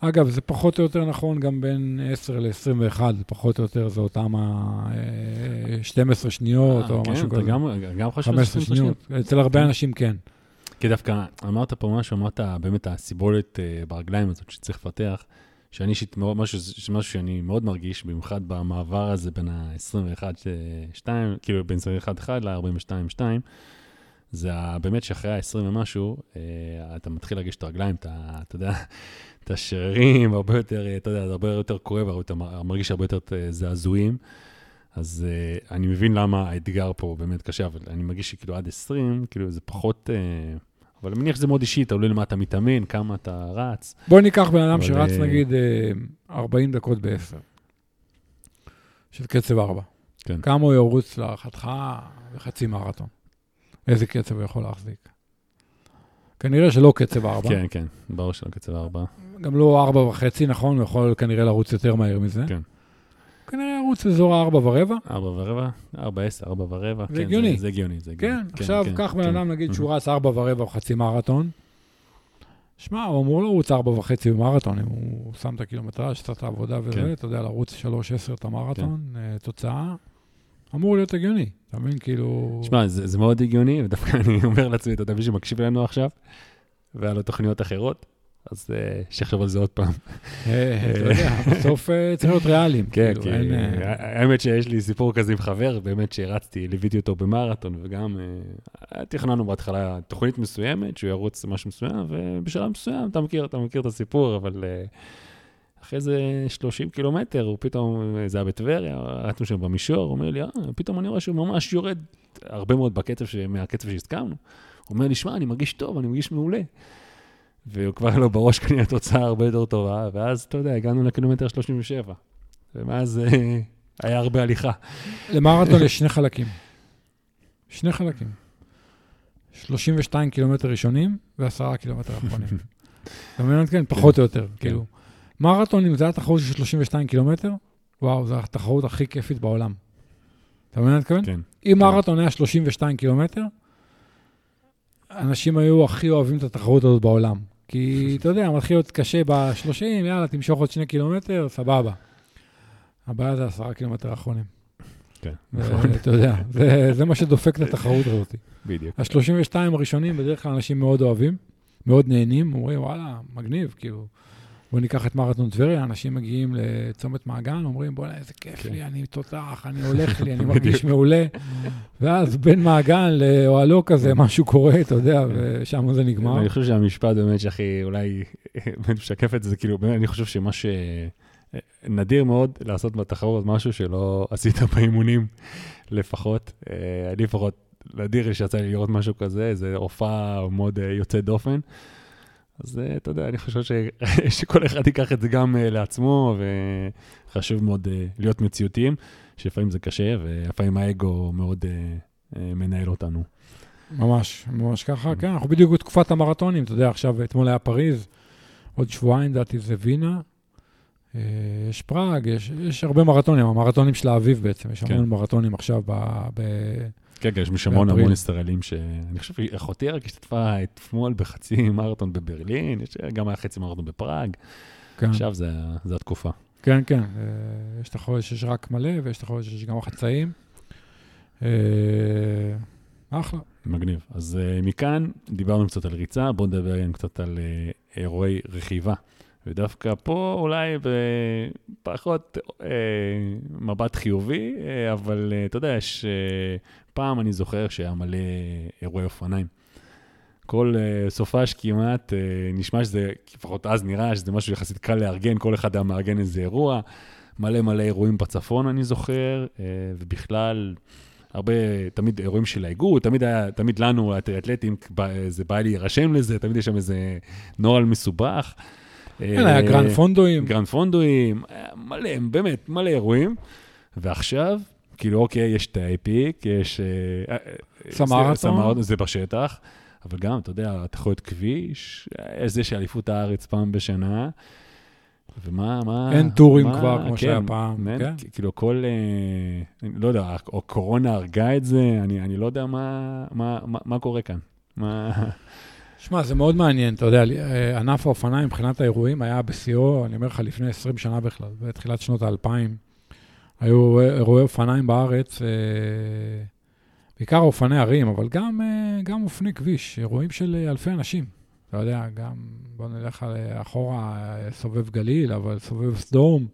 אגב, זה פחות או יותר נכון גם בין 10 ל-21, פחות או יותר זה אותם ה-12 אה, שניות או כן, משהו כזה. כן, גם חושב 15 שניות. אצל הרבה כן. אנשים כן. כי דווקא אמרת פה משהו, אמרת באמת הסיבולת uh, ברגליים הזאת שצריך לפתח, שאני אישית, משהו, משהו שאני מאוד מרגיש, במיוחד במעבר הזה בין ה-21-2, כאילו בין 21-1 ל-42-2, זה באמת שאחרי ה-20 ומשהו, אתה מתחיל להרגיש את הרגליים, אתה, אתה יודע, את השרירים, הרבה יותר, אתה יודע, זה הרבה יותר כואב, אתה מרגיש הרבה יותר זעזועים. אז uh, אני מבין למה האתגר פה באמת קשה, אבל אני מרגיש שכאילו עד 20, כאילו זה פחות... Uh, אבל אני מניח שזה מאוד אישי, תלוי למה אתה מתאמן, כמה אתה רץ. בוא ניקח בן אדם שרץ uh... נגיד 40 דקות ב-10, של קצב 4. כן. כמה הוא ירוץ להערכתך בחצי מרתון? איזה קצב הוא יכול להחזיק? כנראה שלא קצב 4. כן, כן, ברור שלא קצב 4. גם לא 4 וחצי, נכון? הוא יכול כנראה לרוץ יותר מהר מזה. כן. כנראה ירוץ באזור ה-4 ורבע. 4 ורבע, 4, 10, 4 ורבע. זה כן, הגיוני. זה, הגיוני, זה הגיוני. כן, כן עכשיו כן, קח בן. אדם, נגיד שהוא רץ 4 ורבע או חצי מרתון. שמע, הוא אמור לרוץ 4 וחצי במרתון, אם הוא שם את הקילומטראז', עשה את העבודה וזה. אתה יודע, לרוץ 3-10 את המרתון, uh, תוצאה, אמור להיות הגיוני, אתה מבין? כאילו... שמע, זה, זה מאוד הגיוני, ודווקא אני אומר לעצמי, אתה יודע, מי שמקשיב לנו עכשיו, והיה לו תוכניות אחרות, אז אה, שיחשוב על זה עוד פעם. אה, אתה יודע, בסוף אה, צריך להיות ריאליים. כן, כאילו, כי אה, האמת שיש לי סיפור כזה עם חבר, באמת שהרצתי, ליוויתי אותו במרתון, וגם אה, תכננו בהתחלה תוכנית מסוימת, שהוא ירוץ משהו מסוים, ובשלב מסוים, אתה מכיר, אתה מכיר את הסיפור, אבל אה, אחרי איזה 30 קילומטר, הוא פתאום, זה היה בטבריה, רצנו שם במישור, הוא אומר לי, אה, פתאום אני רואה שהוא ממש יורד הרבה מאוד בקצב, מהקצב שהסכמנו. הוא אומר לי, שמע, אני מרגיש טוב, אני מרגיש מעולה. והוא כבר לא בראש כנראה תוצאה הרבה יותר טובה, ואז, אתה יודע, הגענו לקילומטר 37. ומאז אה, היה הרבה הליכה. למרתון יש שני חלקים. שני חלקים. 32 קילומטר ראשונים ו-10 קילומטר אחרונים. אתה מבין? כן, פחות או יותר, כאילו. מרתון, אם זה היה תחרות של 32 קילומטר, וואו, זו התחרות הכי כיפית בעולם. אתה מבין מה אני מתכוון? כן. אם מרתון היה 32 קילומטר, אנשים היו הכי אוהבים את התחרות הזאת בעולם. כי, אתה יודע, מתחיל להיות קשה ב-30, יאללה, תמשוך עוד שני קילומטר, סבבה. הבעיה זה עשרה קילומטר האחרונים. כן, אתה יודע, זה, זה מה שדופק את התחרות הזאת. בדיוק. ה-32 הראשונים, בדרך כלל אנשים מאוד אוהבים, מאוד נהנים, אומרים, וואלה, מגניב, כאילו. בוא ניקח את מרתון טבריה, אנשים מגיעים לצומת מעגן, אומרים, בוא'נה, איזה כיף כן. לי, אני תותח, אני הולך לי, אני מרגיש מעולה. ואז בין מעגן לאוהלו כזה, משהו קורה, אתה יודע, ושם זה נגמר. אני חושב שהמשפט באמת שהכי אולי משקף את זה, כאילו, באמת, אני חושב שמה ש... נדיר מאוד לעשות בתחרות משהו שלא עשית באימונים לפחות. אה, אני לפחות, נדיר שיצא לי לראות משהו כזה, זה הופעה מאוד אה, יוצאת דופן. אז אה, אתה יודע, אני חושב ש... שכל אחד ייקח את זה גם אה, לעצמו, וחשוב מאוד אה, להיות מציאותיים, שלפעמים זה קשה, ולפעמים האגו מאוד מנהל אותנו. ממש, ממש ככה, כן, אנחנו בדיוק בתקופת המרתונים, אתה יודע, עכשיו, אתמול היה פריז, עוד שבועיים, לדעתי, זה וינה, יש פראג, יש, יש הרבה מרתונים, המרתונים של האביב בעצם, יש כן. המון מרתונים עכשיו ב... ב... כן, כן, יש משם המון. המון ישראלים ש... אני חושב שאחותי רק השתתפה אתמול בחצי מרתון בברלין, יש גם היה חצי מרתון בפראג, כן, עכשיו זה, זה התקופה. כן, כן, אה, יש את החודש שיש רק מלא, ויש את החודש שיש גם חצאים. אה, אחלה. מגניב. אז uh, מכאן דיברנו קצת על ריצה, בואו נדבר גם קצת על אירועי רכיבה. ודווקא פה אולי בפחות uh, מבט חיובי, uh, אבל אתה יודע, יש... Uh, פעם אני זוכר שהיה מלא אירועי אופניים. כל uh, סופש כמעט, uh, נשמע שזה, לפחות אז נראה שזה משהו יחסית קל לארגן, כל אחד היה מארגן איזה אירוע. מלא מלא אירועים בצפון, אני זוכר, uh, ובכלל, הרבה, תמיד אירועים של האיגוד, תמיד היה, תמיד לנו, האתלטים, זה בא להירשם לזה, תמיד יש שם איזה נוהל מסובך. כן, היה גרנד פונדואים. גרנד פונדואים, מלא, באמת, מלא אירועים. ועכשיו, כאילו, אוקיי, יש את האפיק, יש... אה, אה, סמרתון. סמרתון, זה בשטח, אבל גם, אתה יודע, תחרויות כביש, יש זה שאליפות הארץ פעם בשנה. ומה, מה... אין טורים מה- כבר, כמו כן, שהיה פעם, אין, כן. כאילו, כל... אה, אני לא יודע, או קורונה הרגה את זה, אני, אני לא יודע מה, מה, מה, מה קורה כאן. מה... שמע, זה מאוד מעניין, אתה יודע, אה, ענף האופניים מבחינת האירועים היה בשיאו, אני אומר לך, לפני 20 שנה בכלל, בתחילת שנות האלפיים. היו אירועי אופניים בארץ, אה, בעיקר אופני ערים, אבל גם, אה, גם אופני כביש, אירועים של אה, אלפי אנשים. אתה יודע, גם, בוא נלך אה, אחורה, אה, סובב גליל, אבל סובב סדום,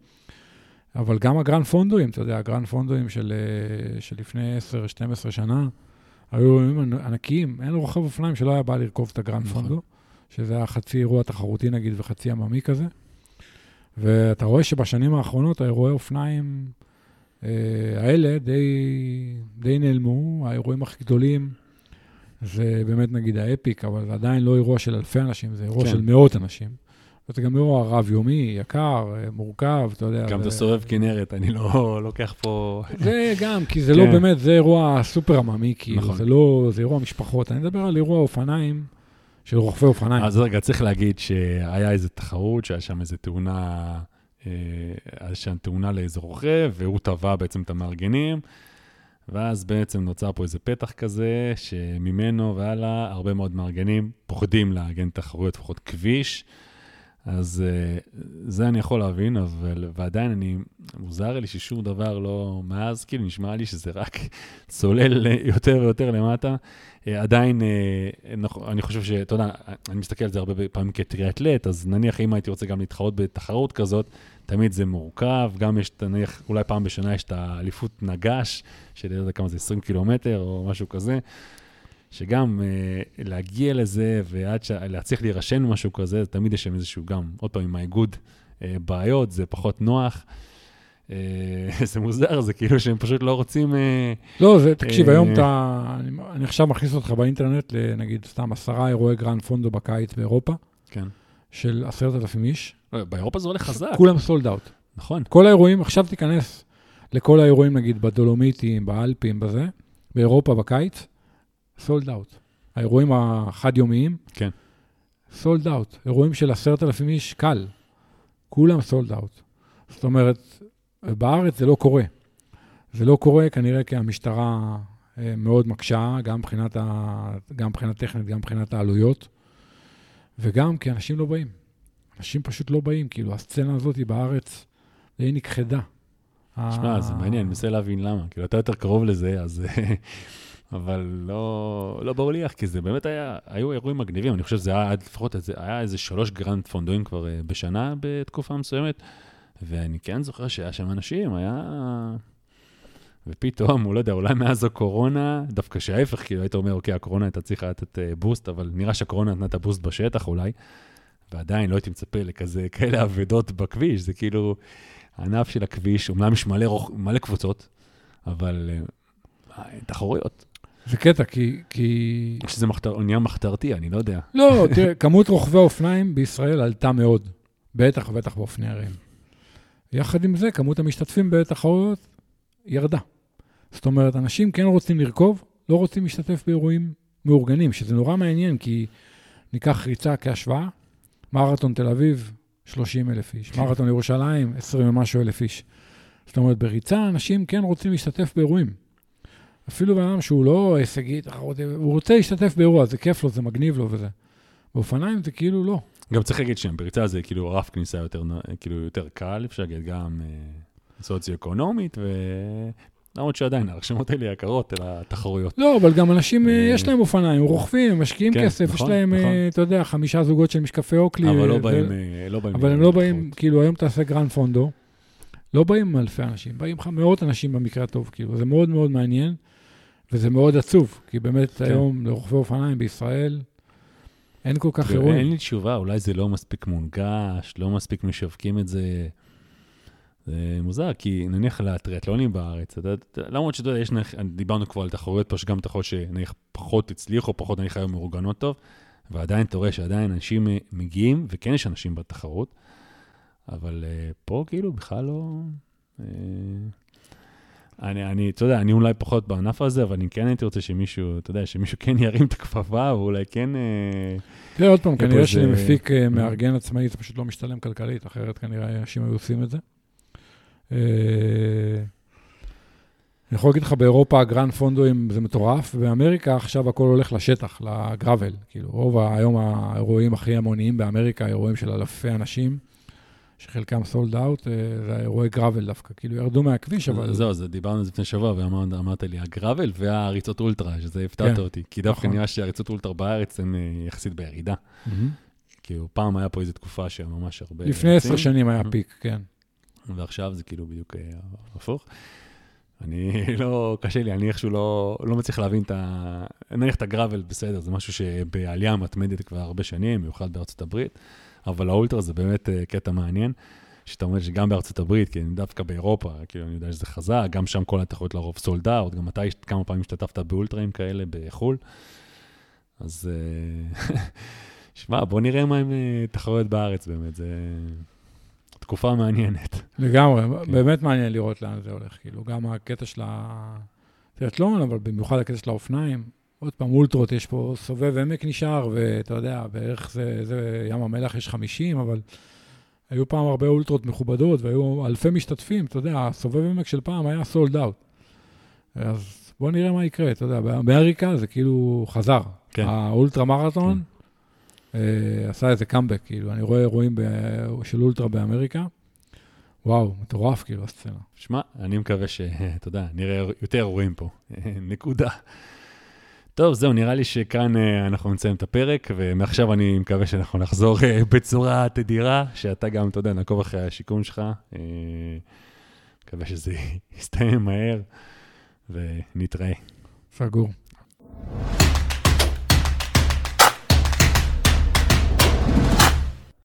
אבל גם הגרנד פונדואים, אתה יודע, הגרנד פונדואים של, לפני 10-12 שנה, היו אירועים ענקיים, אין רוכב אופניים שלא היה בא לרכוב את הגרנד נכון. פונדו, שזה היה חצי אירוע תחרותי נגיד וחצי עממי כזה. ואתה רואה שבשנים האחרונות האירועי אופניים האלה די, די נעלמו, האירועים הכי גדולים זה באמת נגיד האפיק, אבל זה עדיין לא אירוע של אלפי אנשים, זה אירוע כן. של מאות אנשים. וזה גם אירוע רב-יומי, יקר, אה, מורכב, אתה יודע. גם זה- אתה סובב כנרת, אני לא לוקח פה... זה גם, כי זה כן. לא באמת, זה אירוע סופר עממי, כאילו, נכון. זה לא, זה אירוע משפחות. אני מדבר על אירוע אופניים, של רוכבי אופניים. אז רגע, צריך להגיד שהיה איזו תחרות, שהיה שם איזו תאונה, אה, שם תאונה לאיזה רוכב, והוא תבע בעצם את המארגנים, ואז בעצם נוצר פה איזה פתח כזה, שממנו והלאה, הרבה מאוד מארגנים פוחדים לארגן תחרויות, לפחות כביש. אז uh, זה אני יכול להבין, אבל, ועדיין אני, מוזר לי ששום דבר לא, מאז כאילו נשמע לי שזה רק צולל יותר ויותר למטה. Uh, עדיין, uh, אני חושב שאתה יודע, אני מסתכל על זה הרבה פעמים כטריאטלט, אז נניח אם הייתי רוצה גם להתחרות בתחרות כזאת, תמיד זה מורכב, גם יש, נניח, אולי פעם בשנה יש את האליפות נגש, של לא יודע כמה זה, 20 קילומטר או משהו כזה. שגם uh, להגיע לזה ועד ש... להצליח להירשם משהו כזה, תמיד יש שם איזשהו גם, עוד פעם, עם האיגוד uh, בעיות, זה פחות נוח. Uh, זה מוזר, זה כאילו שהם פשוט לא רוצים... Uh, לא, זה, תקשיב, uh, היום אתה... אני, אני עכשיו מכניס אותך באינטרנט לנגיד סתם עשרה אירועי גרנד פונדו בקיץ באירופה. כן. של עשרת אלפים איש. באירופה זה הולך חזק. כולם sold out. נכון. כל האירועים, עכשיו תיכנס לכל האירועים, נגיד, בדולומיטים, באלפים, בזה, באירופה בקיץ, sold out. האירועים החד-יומיים, כן. sold out. אירועים של עשרת אלפים איש, קל. כולם sold out. זאת אומרת, בארץ זה לא קורה. זה לא קורה כנראה כי המשטרה אה, מאוד מקשה, גם מבחינת, ה... גם מבחינת טכנית, גם מבחינת העלויות, וגם כי אנשים לא באים. אנשים פשוט לא באים, כאילו, הסצנה הזאת בארץ, היא נכחדה. שמע, זה מעניין, אני מנסה להבין למה. כאילו, אתה יותר קרוב לזה, אז אבל לא, לא ברור לי איך, כי זה באמת היה, היו אירועים מגניבים, אני חושב שזה היה עד לפחות, איזה, היה איזה שלוש גרנד פונדואים כבר uh, בשנה בתקופה מסוימת, ואני כן זוכר שהיה שם אנשים, היה... ופתאום, הוא לא יודע, אולי מאז הקורונה, דווקא שההפך, כאילו היית אומר, אוקיי, הקורונה הייתה צריכה לתת boost, אבל נראה שהקורונה נתנה את ה boost בשטח אולי, ועדיין לא הייתי מצפה לכזה, כאלה אבדות בכביש, זה כאילו, הענף של הכביש, אומנם יש מלא, רוח, מלא קבוצות, אבל uh, תחרויות. זה קטע, כי... כי... שזה מחתר, נהיה מחתרתי, אני לא יודע. לא, תראה, כמות רוכבי האופניים בישראל עלתה מאוד, בטח ובטח באופני ערים. יחד עם זה, כמות המשתתפים בתחרויות ירדה. זאת אומרת, אנשים כן רוצים לרכוב, לא רוצים להשתתף באירועים מאורגנים, שזה נורא מעניין, כי ניקח ריצה כהשוואה, מרתון תל אביב, 30 אלף איש, כן. מרתון ירושלים, 20 ומשהו אלף איש. זאת אומרת, בריצה אנשים כן רוצים להשתתף באירועים. אפילו בן אדם שהוא לא הישגי, הוא רוצה להשתתף באירוע, זה כיף לו, זה מגניב לו וזה. באופניים זה כאילו לא. גם צריך להגיד שהם בריצה זה כאילו רף כניסה יותר, כאילו יותר קל, אפשר להגיד גם אה, סוציו-אקונומית, ו... למרות שעדיין הרשמות האלה יקרות אל התחרויות. לא, אבל גם אנשים, אה, יש להם אופניים, רוכבים, הם משקיעים כן, כסף, נכון, יש להם, נכון. אתה יודע, חמישה זוגות של משקפי אוקלי. אבל לא באים, ו... לא באים. אבל הם לא באים, כאילו היום תעשה גרנד פונדו, לא באים אלפי אנשים, באים לך מאות אנשים במקרה הטוב, כאילו, זה מאוד מאוד מעניין. וזה מאוד עצוב, כי באמת כן. היום לרוכבי אופניים בישראל אין כל כך אירועים. אין לי תשובה, אולי זה לא מספיק מונגש, לא מספיק משווקים את זה. זה מוזר, כי נניח לטריאטלונים בארץ, למרות שאתה יודע, יש, דיברנו כבר על תחרויות פה, שגם תחרויות שנניח פחות הצליחו, פחות נניח היו מאורגנות טוב, ועדיין אתה רואה שעדיין אנשים מגיעים, וכן יש אנשים בתחרות, אבל uh, פה כאילו בכלל לא... Uh, אני, אני, אתה יודע, אני אולי פחות בענף הזה, אבל אני כן הייתי רוצה שמישהו, אתה יודע, שמישהו כן ירים את הכפפה, ואולי כן... אה, תראה, עוד פעם, כנראה שלמפיק אה, מארגן עצמאי זה פשוט לא משתלם כלכלית, אחרת כנראה אנשים היו עושים את זה. אה, אני יכול להגיד לך, באירופה הגרנד פונדואים זה מטורף, ובאמריקה עכשיו הכל הולך לשטח, לגראבל. כאילו, רוב היום האירועים הכי המוניים באמריקה, אירועים של אלפי אנשים. שחלקם סולד אאוט, אה, זה אירועי גראבל דווקא, כאילו ירדו מהכביש, אבל... זהו, זה דיברנו על זה לפני שבוע, ואמרת לי, הגראבל והריצות אולטרה, שזה הפתעת כן, אותי, כי דווקא נכון. נראה שהריצות אולטרה בארץ הן אה, יחסית בירידה. כאילו, פעם היה פה איזו תקופה שממש הרבה... לפני עשר שנים היה פיק, כן. ועכשיו זה כאילו בדיוק אה, הפוך. אני לא, קשה לי, אני איכשהו לא, לא מצליח להבין את ה... נניח את הגראבל, בסדר, זה משהו שבעלייה מתמדת כבר הרבה שנים, במיוחד בארצות הברית. אבל האולטרה זה באמת uh, קטע מעניין, שאתה אומר שגם בארצות הברית, כי דווקא באירופה, כאילו, אני יודע שזה חזק, גם שם כל התחרות לרוב סולד אאוט, גם אתה כמה פעמים השתתפת באולטראים כאלה בחו"ל. אז uh, שמע, בוא נראה מה עם תחרויות בארץ באמת, זה תקופה מעניינת. לגמרי, כן. באמת מעניין לראות לאן זה הולך, כאילו, גם הקטע של הטריאטלון, אבל במיוחד הקטע של האופניים, עוד פעם, אולטרות, יש פה סובב עמק נשאר, ואתה יודע, בערך זה, זה ים המלח יש 50, אבל היו פעם הרבה אולטרות מכובדות, והיו אלפי משתתפים, אתה יודע, הסובב עמק של פעם היה סולד אאוט. אז בוא נראה מה יקרה, אתה יודע, באמריקה זה כאילו חזר. כן. האולטרה מרתון, כן. אה, עשה איזה קאמבק, כאילו, אני רואה אירועים ב... של אולטרה באמריקה, וואו, מטורף, כאילו, הסצנה. שמע, אני מקווה שאתה יודע, נראה יותר אירועים פה. נקודה. טוב, זהו, נראה לי שכאן אה, אנחנו נסיים את הפרק, ומעכשיו אני מקווה שאנחנו נחזור אה, בצורה תדירה, שאתה גם, אתה יודע, נעקוב אחרי השיקום שלך. אה, מקווה שזה יסתיים מהר, ונתראה. סגור.